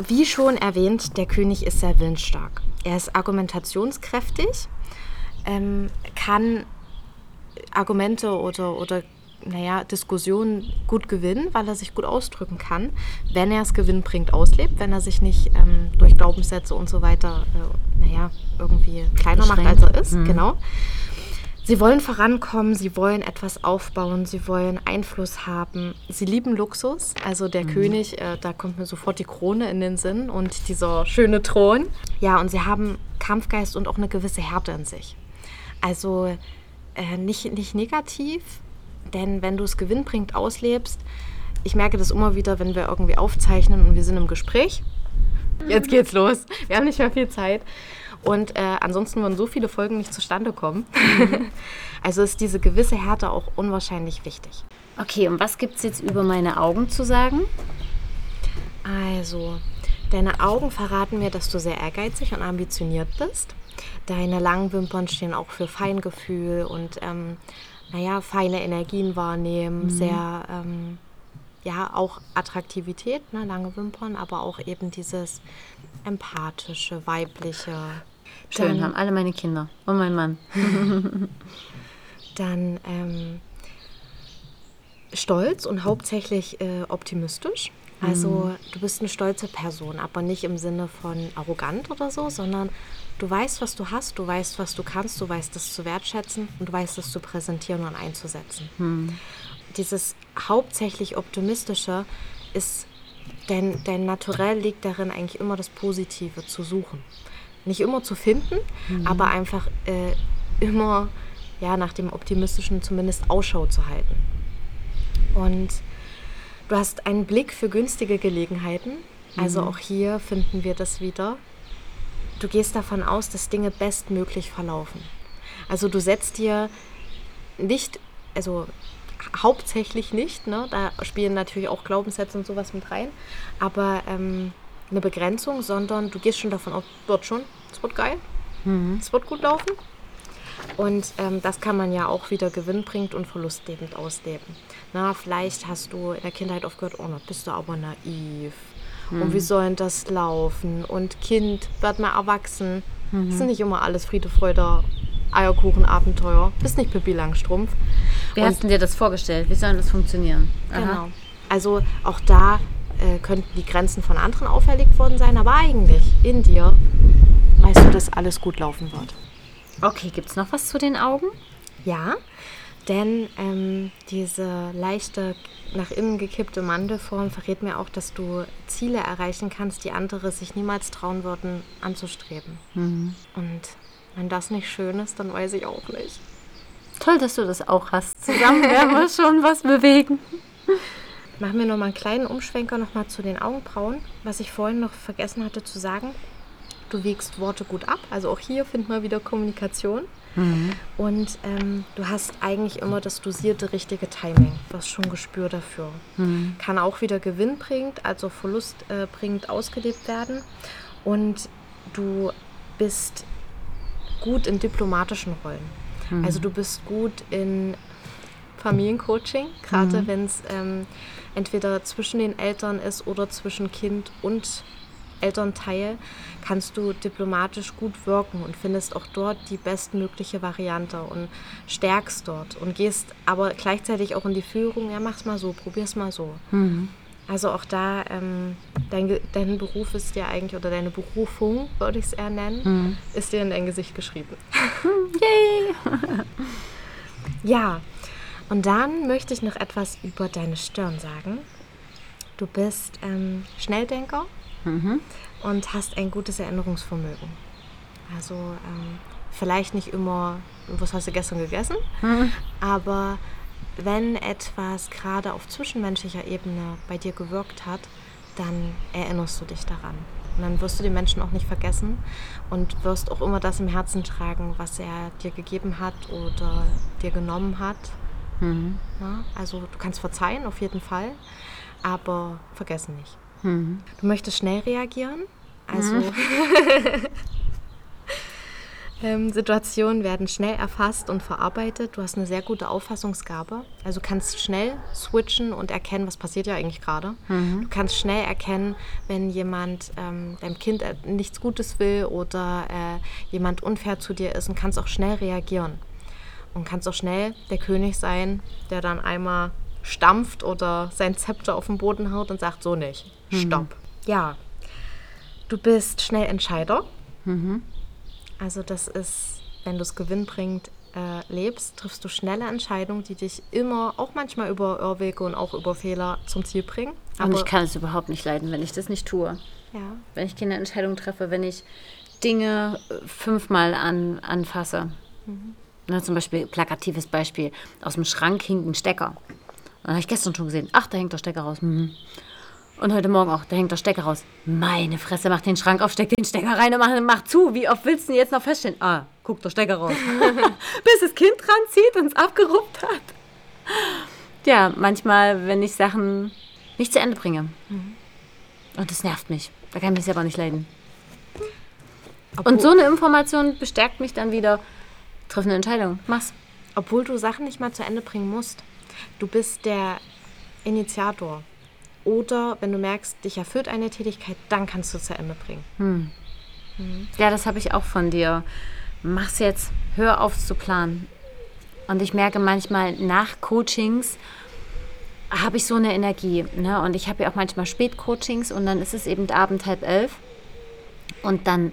wie schon erwähnt, der König ist sehr willensstark. Er ist argumentationskräftig, ähm, kann Argumente oder, oder naja, Diskussionen gut gewinnen, weil er sich gut ausdrücken kann, wenn er es gewinnbringend auslebt, wenn er sich nicht ähm, durch Glaubenssätze und so weiter, äh, naja, irgendwie kleiner macht, als er ist. Mhm. Genau. Sie wollen vorankommen, sie wollen etwas aufbauen, sie wollen Einfluss haben. Sie lieben Luxus. Also der mhm. König, äh, da kommt mir sofort die Krone in den Sinn und dieser schöne Thron. Ja, und sie haben Kampfgeist und auch eine gewisse Härte in sich. Also äh, nicht, nicht negativ, denn wenn du es gewinnbringend auslebst, ich merke das immer wieder, wenn wir irgendwie aufzeichnen und wir sind im Gespräch. Jetzt geht's los. Wir haben nicht mehr viel Zeit. Und äh, ansonsten würden so viele Folgen nicht zustande kommen. Mhm. *laughs* also ist diese gewisse Härte auch unwahrscheinlich wichtig. Okay, und was gibt es jetzt über meine Augen zu sagen? Also, deine Augen verraten mir, dass du sehr ehrgeizig und ambitioniert bist. Deine langen Wimpern stehen auch für Feingefühl und ähm, naja, feine Energien wahrnehmen, mhm. sehr ähm, ja auch Attraktivität, ne, lange Wimpern, aber auch eben dieses empathische, weibliche. Schön, dann, haben alle meine Kinder und mein Mann. *laughs* dann ähm, stolz und hauptsächlich äh, optimistisch. Also mhm. du bist eine stolze Person, aber nicht im Sinne von arrogant oder so, sondern du weißt, was du hast, du weißt, was du kannst, du weißt das zu wertschätzen und du weißt das zu präsentieren und einzusetzen. Mhm. Dieses hauptsächlich optimistische ist, dein, dein Naturell liegt darin, eigentlich immer das Positive zu suchen. Nicht immer zu finden, mhm. aber einfach äh, immer ja, nach dem Optimistischen zumindest Ausschau zu halten. Und du hast einen Blick für günstige Gelegenheiten. Also mhm. auch hier finden wir das wieder. Du gehst davon aus, dass Dinge bestmöglich verlaufen. Also du setzt dir nicht, also hauptsächlich nicht, ne? da spielen natürlich auch Glaubenssätze und sowas mit rein, aber ähm, eine Begrenzung, sondern du gehst schon davon aus, wird schon, es wird geil, mhm. es wird gut laufen. Und ähm, das kann man ja auch wieder gewinnbringend und verlustlebend ausleben. Na, vielleicht hast du in der Kindheit oft gehört, oh, na, bist du aber naiv. Mhm. Und wie soll das laufen? Und Kind, wird mal erwachsen. Mhm. Das ist nicht immer alles Friede, Freude, Eierkuchen, Abenteuer. Bist nicht Pippi Langstrumpf. Wie und, hast du dir das vorgestellt? Wie soll das funktionieren? Aha. Genau. Also auch da äh, könnten die Grenzen von anderen auferlegt worden sein, aber eigentlich in dir weißt du, dass alles gut laufen wird. Okay, gibt es noch was zu den Augen? Ja, denn ähm, diese leichte nach innen gekippte Mandelform verrät mir auch, dass du Ziele erreichen kannst, die andere sich niemals trauen würden anzustreben. Mhm. Und wenn das nicht schön ist, dann weiß ich auch nicht. Toll, dass du das auch hast. *laughs* Zusammen werden wir schon was bewegen. Machen wir nochmal einen kleinen Umschwenker nochmal zu den Augenbrauen. Was ich vorhin noch vergessen hatte zu sagen, du wiegst Worte gut ab. Also auch hier finden wir wieder Kommunikation. Mhm. Und ähm, du hast eigentlich immer das dosierte richtige Timing. Du hast schon Gespür dafür. Mhm. Kann auch wieder gewinnbringend, also verlustbringend äh, ausgelebt werden. Und du bist gut in diplomatischen Rollen. Mhm. Also du bist gut in Familiencoaching, gerade mhm. wenn es ähm, entweder zwischen den Eltern ist oder zwischen Kind und Elternteil, kannst du diplomatisch gut wirken und findest auch dort die bestmögliche Variante und stärkst dort und gehst aber gleichzeitig auch in die Führung, ja, mach's mal so, probier's mal so. Mhm. Also auch da, ähm, dein, dein Beruf ist ja eigentlich, oder deine Berufung, würde ich es eher nennen, mhm. ist dir in dein Gesicht geschrieben. *laughs* Yay! ja, und dann möchte ich noch etwas über deine Stirn sagen. Du bist ähm, Schnelldenker mhm. und hast ein gutes Erinnerungsvermögen. Also ähm, vielleicht nicht immer, was hast du gestern gegessen, mhm. aber wenn etwas gerade auf zwischenmenschlicher Ebene bei dir gewirkt hat, dann erinnerst du dich daran. Und dann wirst du den Menschen auch nicht vergessen und wirst auch immer das im Herzen tragen, was er dir gegeben hat oder dir genommen hat. Mhm. Ja, also du kannst verzeihen, auf jeden Fall, aber vergessen nicht. Mhm. Du möchtest schnell reagieren. Also mhm. *laughs* Ähm, Situationen werden schnell erfasst und verarbeitet. Du hast eine sehr gute Auffassungsgabe. Also kannst schnell switchen und erkennen, was passiert ja eigentlich gerade. Mhm. Du kannst schnell erkennen, wenn jemand ähm, deinem Kind äh, nichts Gutes will oder äh, jemand unfair zu dir ist und kannst auch schnell reagieren. Und kannst auch schnell der König sein, der dann einmal stampft oder sein Zepter auf den Boden haut und sagt, so nicht. Mhm. Stopp. Mhm. Ja. Du bist schnell Entscheider. Mhm. Also das ist, wenn du es gewinnbringend äh, lebst, triffst du schnelle Entscheidungen, die dich immer, auch manchmal über Irrwege und auch über Fehler zum Ziel bringen. Aber und ich kann es überhaupt nicht leiden, wenn ich das nicht tue. Ja. Wenn ich keine Entscheidung treffe, wenn ich Dinge fünfmal an, anfasse. Mhm. Na, zum Beispiel, plakatives Beispiel, aus dem Schrank hinkt ein Stecker. Und habe ich gestern schon gesehen, ach, da hängt der Stecker raus. Mhm. Und heute Morgen auch, da hängt der Stecker raus. Meine Fresse, mach den Schrank auf, steck den Stecker rein und mach, mach zu. Wie oft willst du denn jetzt noch feststellen? Ah, guck der Stecker raus. *laughs* Bis das Kind dran zieht und es abgeruppt hat. Ja, manchmal, wenn ich Sachen nicht zu Ende bringe. Mhm. Und das nervt mich. Da kann ich mich selber nicht leiden. Obwohl, und so eine Information bestärkt mich dann wieder, triff eine Entscheidung, mach's. Obwohl du Sachen nicht mal zu Ende bringen musst. Du bist der Initiator. Oder wenn du merkst, dich erfüllt eine Tätigkeit, dann kannst du zu Ende bringen. Hm. Mhm. Ja, das habe ich auch von dir. Mach's jetzt, hör auf zu planen. Und ich merke manchmal nach Coachings, habe ich so eine Energie. Ne? Und ich habe ja auch manchmal Spätcoachings und dann ist es eben Abend halb elf. Und dann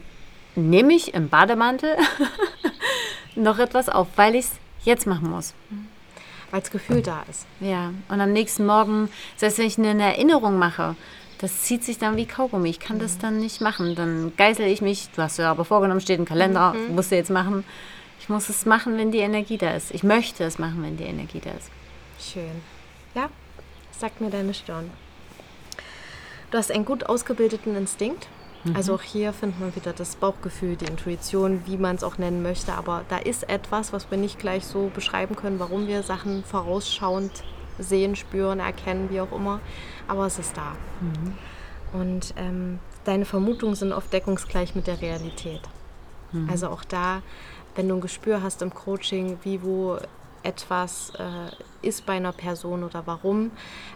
nehme ich im Bademantel *laughs* noch etwas auf, weil ich es jetzt machen muss. Weil das Gefühl da ist. Ja, und am nächsten Morgen, selbst wenn ich eine Erinnerung mache, das zieht sich dann wie Kaugummi. Ich kann mhm. das dann nicht machen. Dann geißel ich mich. Du hast ja aber vorgenommen, steht im Kalender, mhm. musst du jetzt machen. Ich muss es machen, wenn die Energie da ist. Ich möchte es machen, wenn die Energie da ist. Schön. Ja, sagt mir deine Stirn. Du hast einen gut ausgebildeten Instinkt. Mhm. Also auch hier findet man wieder das Bauchgefühl, die Intuition, wie man es auch nennen möchte. Aber da ist etwas, was wir nicht gleich so beschreiben können, warum wir Sachen vorausschauend sehen, spüren, erkennen, wie auch immer. Aber es ist da. Mhm. Und ähm, deine Vermutungen sind oft deckungsgleich mit der Realität. Mhm. Also auch da, wenn du ein Gespür hast im Coaching, wie wo etwas äh, ist bei einer Person oder warum,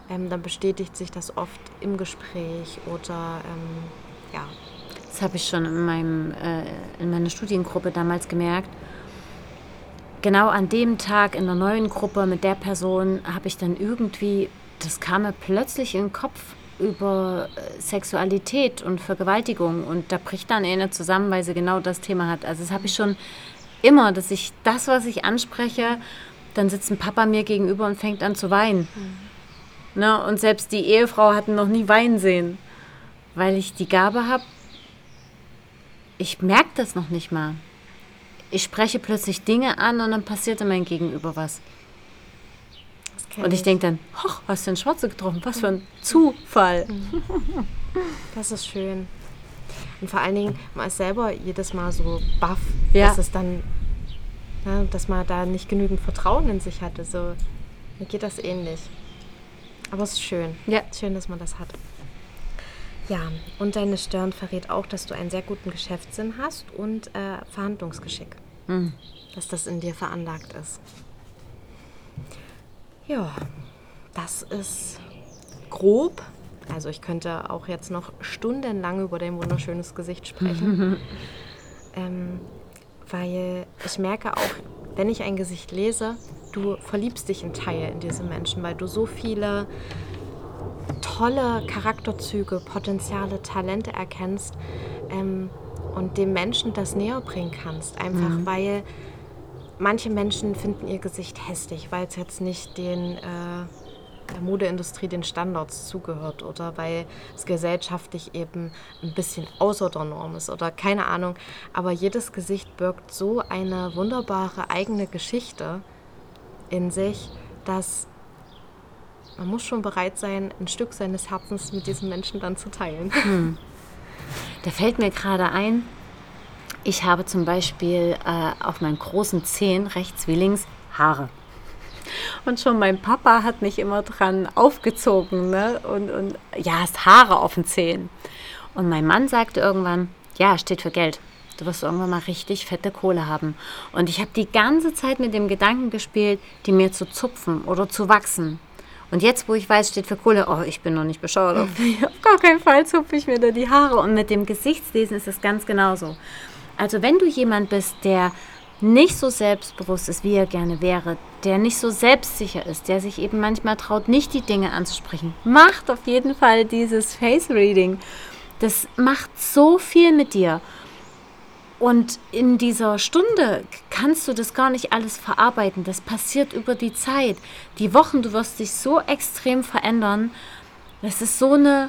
ähm, dann bestätigt sich das oft im Gespräch oder ähm, ja. Das habe ich schon in, meinem, äh, in meiner Studiengruppe damals gemerkt. Genau an dem Tag in der neuen Gruppe mit der Person habe ich dann irgendwie, das kam mir plötzlich in den Kopf über äh, Sexualität und Vergewaltigung und da bricht dann eine zusammen, weil sie genau das Thema hat. Also das habe ich schon immer, dass ich das, was ich anspreche, dann sitzt ein Papa mir gegenüber und fängt an zu weinen. Mhm. Ne? Und selbst die Ehefrau hat noch nie weinen sehen, weil ich die Gabe habe, ich merke das noch nicht mal. Ich spreche plötzlich Dinge an und dann passiert in mein Gegenüber was. Und ich denke dann, hoch, hast du einen Schwarze getroffen? Was für ein *laughs* Zufall. *laughs* Das ist schön. Und vor allen Dingen, man ist selber jedes Mal so baff, ja. dass es dann ja, dass man da nicht genügend Vertrauen in sich hatte. So, mir geht das ähnlich. Aber es ist schön. Ja. Schön, dass man das hat. Ja, und deine Stirn verrät auch, dass du einen sehr guten Geschäftssinn hast und äh, Verhandlungsgeschick. Mhm. Dass das in dir veranlagt ist. Ja, das ist grob. Also ich könnte auch jetzt noch stundenlang über dein wunderschönes Gesicht sprechen. *laughs* ähm, weil ich merke auch, wenn ich ein Gesicht lese, du verliebst dich in Teil in diese Menschen, weil du so viele tolle Charakterzüge, Potenziale, Talente erkennst ähm, und dem Menschen das näher bringen kannst. Einfach mhm. weil manche Menschen finden ihr Gesicht hässlich, weil es jetzt nicht den äh, der Modeindustrie den Standards zugehört oder weil es gesellschaftlich eben ein bisschen außer der Norm ist oder keine Ahnung. Aber jedes Gesicht birgt so eine wunderbare eigene Geschichte in sich, dass man muss schon bereit sein, ein Stück seines Herzens mit diesen Menschen dann zu teilen. Hm. Da fällt mir gerade ein, ich habe zum Beispiel äh, auf meinen großen Zehen rechts wie links Haare. Und schon mein Papa hat mich immer dran aufgezogen ne? und, und ja, hast Haare auf den Zehen. Und mein Mann sagte irgendwann, ja, steht für Geld. Du wirst irgendwann mal richtig fette Kohle haben. Und ich habe die ganze Zeit mit dem Gedanken gespielt, die mir zu zupfen oder zu wachsen. Und jetzt, wo ich weiß, steht für Kohle, oh, ich bin noch nicht bescheuert. *laughs* Auf gar keinen Fall zupfe ich mir da die Haare. Und mit dem Gesichtslesen ist es ganz genauso. Also wenn du jemand bist, der nicht so selbstbewusst ist, wie er gerne wäre, der nicht so selbstsicher ist, der sich eben manchmal traut, nicht die Dinge anzusprechen, macht auf jeden Fall dieses Face Reading. Das macht so viel mit dir. Und in dieser Stunde kannst du das gar nicht alles verarbeiten. Das passiert über die Zeit. Die Wochen, du wirst dich so extrem verändern. Das ist so eine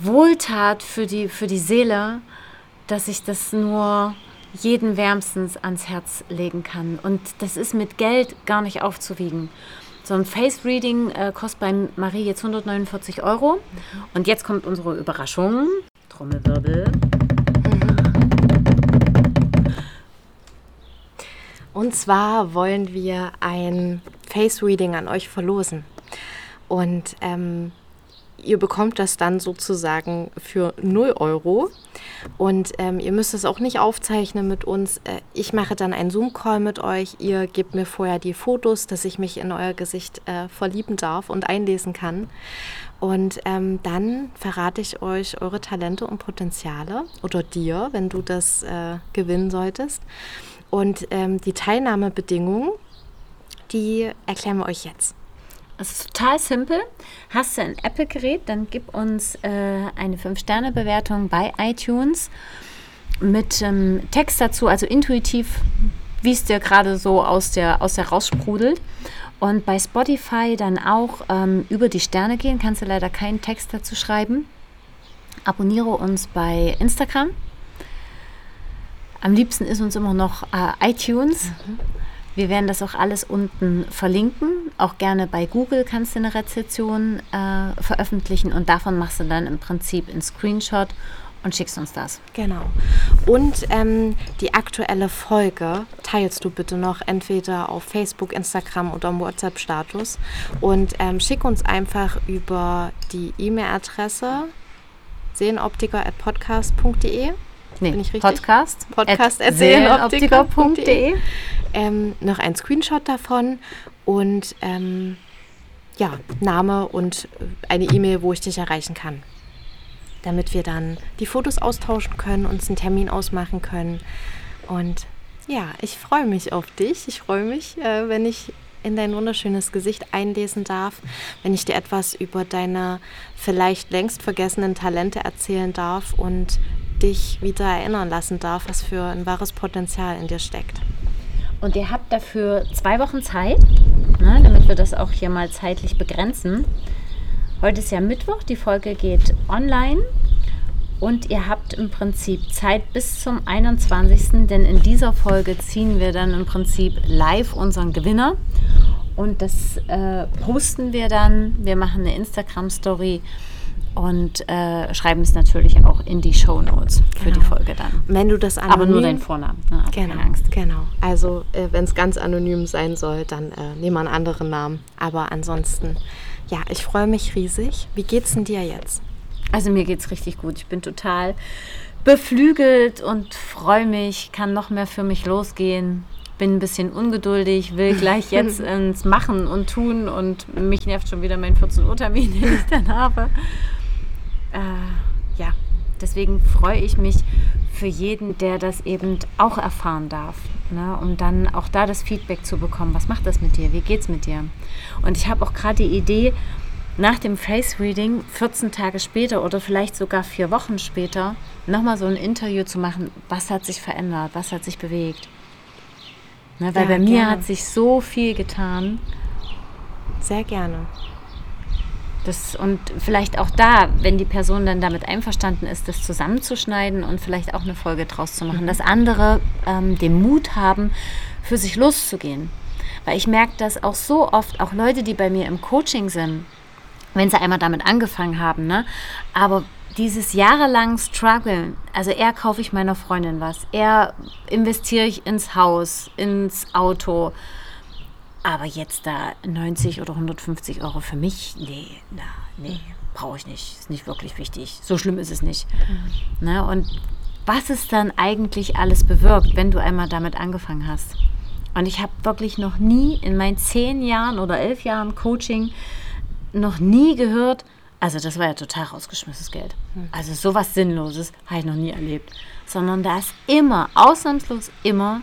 Wohltat für die, für die Seele, dass ich das nur jeden wärmstens ans Herz legen kann. Und das ist mit Geld gar nicht aufzuwiegen. So ein Face Reading äh, kostet bei Marie jetzt 149 Euro. Und jetzt kommt unsere Überraschung. Trommelwirbel. Und zwar wollen wir ein Face Reading an euch verlosen. Und ähm, ihr bekommt das dann sozusagen für 0 Euro. Und ähm, ihr müsst es auch nicht aufzeichnen mit uns. Äh, ich mache dann einen Zoom-Call mit euch. Ihr gebt mir vorher die Fotos, dass ich mich in euer Gesicht äh, verlieben darf und einlesen kann. Und ähm, dann verrate ich euch eure Talente und Potenziale oder dir, wenn du das äh, gewinnen solltest. Und ähm, die Teilnahmebedingungen, die erklären wir euch jetzt. Es ist total simpel. Hast du ein Apple-Gerät, dann gib uns äh, eine 5-Sterne-Bewertung bei iTunes mit ähm, Text dazu, also intuitiv, wie es dir gerade so aus der, aus der raussprudelt. Und bei Spotify dann auch ähm, über die Sterne gehen, kannst du leider keinen Text dazu schreiben. Abonniere uns bei Instagram. Am liebsten ist uns immer noch äh, iTunes. Mhm. Wir werden das auch alles unten verlinken. Auch gerne bei Google kannst du eine Rezession äh, veröffentlichen und davon machst du dann im Prinzip einen Screenshot und schickst uns das. Genau. Und ähm, die aktuelle Folge teilst du bitte noch entweder auf Facebook, Instagram oder im WhatsApp-Status und ähm, schick uns einfach über die E-Mail-Adresse sehenoptiker.podcast.de. Nee, Bin ich richtig? Podcast. Podcast at sehenoptiker.de. Ähm, noch ein Screenshot davon und ähm, ja, Name und eine E-Mail, wo ich dich erreichen kann damit wir dann die Fotos austauschen können, uns einen Termin ausmachen können. Und ja, ich freue mich auf dich. Ich freue mich, äh, wenn ich in dein wunderschönes Gesicht einlesen darf, wenn ich dir etwas über deine vielleicht längst vergessenen Talente erzählen darf und dich wieder erinnern lassen darf, was für ein wahres Potenzial in dir steckt. Und ihr habt dafür zwei Wochen Zeit, ne, damit wir das auch hier mal zeitlich begrenzen. Heute ist ja Mittwoch, die Folge geht online und ihr habt im Prinzip Zeit bis zum 21. Denn in dieser Folge ziehen wir dann im Prinzip live unseren Gewinner und das äh, posten wir dann. Wir machen eine Instagram-Story und äh, schreiben es natürlich auch in die Show Notes für genau. die Folge dann. Wenn du das anonym, aber nur dein Vornamen. Ne? Genau, keine Angst. Genau. Also äh, wenn es ganz anonym sein soll, dann äh, nehmen wir einen anderen Namen. Aber ansonsten ja, ich freue mich riesig. Wie geht's denn dir jetzt? Also mir geht's richtig gut. Ich bin total beflügelt und freue mich, kann noch mehr für mich losgehen. Bin ein bisschen ungeduldig, will gleich *laughs* jetzt ins Machen und Tun und mich nervt schon wieder mein 14 Uhr Termin, den ich dann habe. Äh, ja, deswegen freue ich mich für jeden, der das eben auch erfahren darf. Ne? Um dann auch da das Feedback zu bekommen. Was macht das mit dir? Wie geht's mit dir? Und ich habe auch gerade die Idee, nach dem Face Reading 14 Tage später oder vielleicht sogar vier Wochen später nochmal so ein Interview zu machen. Was hat sich verändert? Was hat sich bewegt? Ne, weil ja, bei mir gerne. hat sich so viel getan. Sehr gerne. Das, und vielleicht auch da, wenn die Person dann damit einverstanden ist, das zusammenzuschneiden und vielleicht auch eine Folge draus zu machen, mhm. dass andere ähm, den Mut haben, für sich loszugehen. Weil ich merke das auch so oft, auch Leute, die bei mir im Coaching sind, wenn sie einmal damit angefangen haben, ne? aber dieses jahrelang Struggeln, also eher kaufe ich meiner Freundin was, eher investiere ich ins Haus, ins Auto, aber jetzt da 90 oder 150 Euro für mich, nee, na, nee, brauche ich nicht. Ist nicht wirklich wichtig. So schlimm ist es nicht. Mhm. Ne? Und was es dann eigentlich alles bewirkt, wenn du einmal damit angefangen hast. Und ich habe wirklich noch nie in meinen zehn Jahren oder elf Jahren Coaching noch nie gehört, also das war ja total rausgeschmissenes Geld. Mhm. Also sowas Sinnloses habe ich noch nie erlebt. Sondern da ist immer, ausnahmslos immer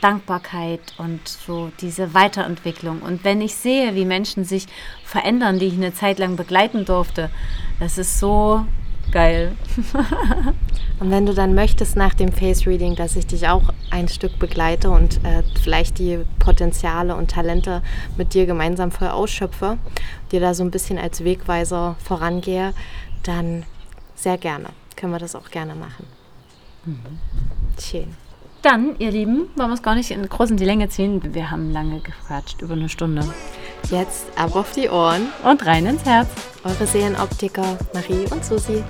Dankbarkeit und so diese Weiterentwicklung. Und wenn ich sehe, wie Menschen sich verändern, die ich eine Zeit lang begleiten durfte, das ist so geil. *laughs* und wenn du dann möchtest nach dem Face Reading, dass ich dich auch ein Stück begleite und äh, vielleicht die Potenziale und Talente mit dir gemeinsam voll ausschöpfe, dir da so ein bisschen als Wegweiser vorangehe, dann sehr gerne. Können wir das auch gerne machen. Mhm. Schön. Dann, ihr Lieben, wollen wir es gar nicht in groß in die Länge ziehen. Wir haben lange gequatscht, über eine Stunde. Jetzt ab auf die Ohren und rein ins Herz. Eure Seelenoptiker Marie und Susi.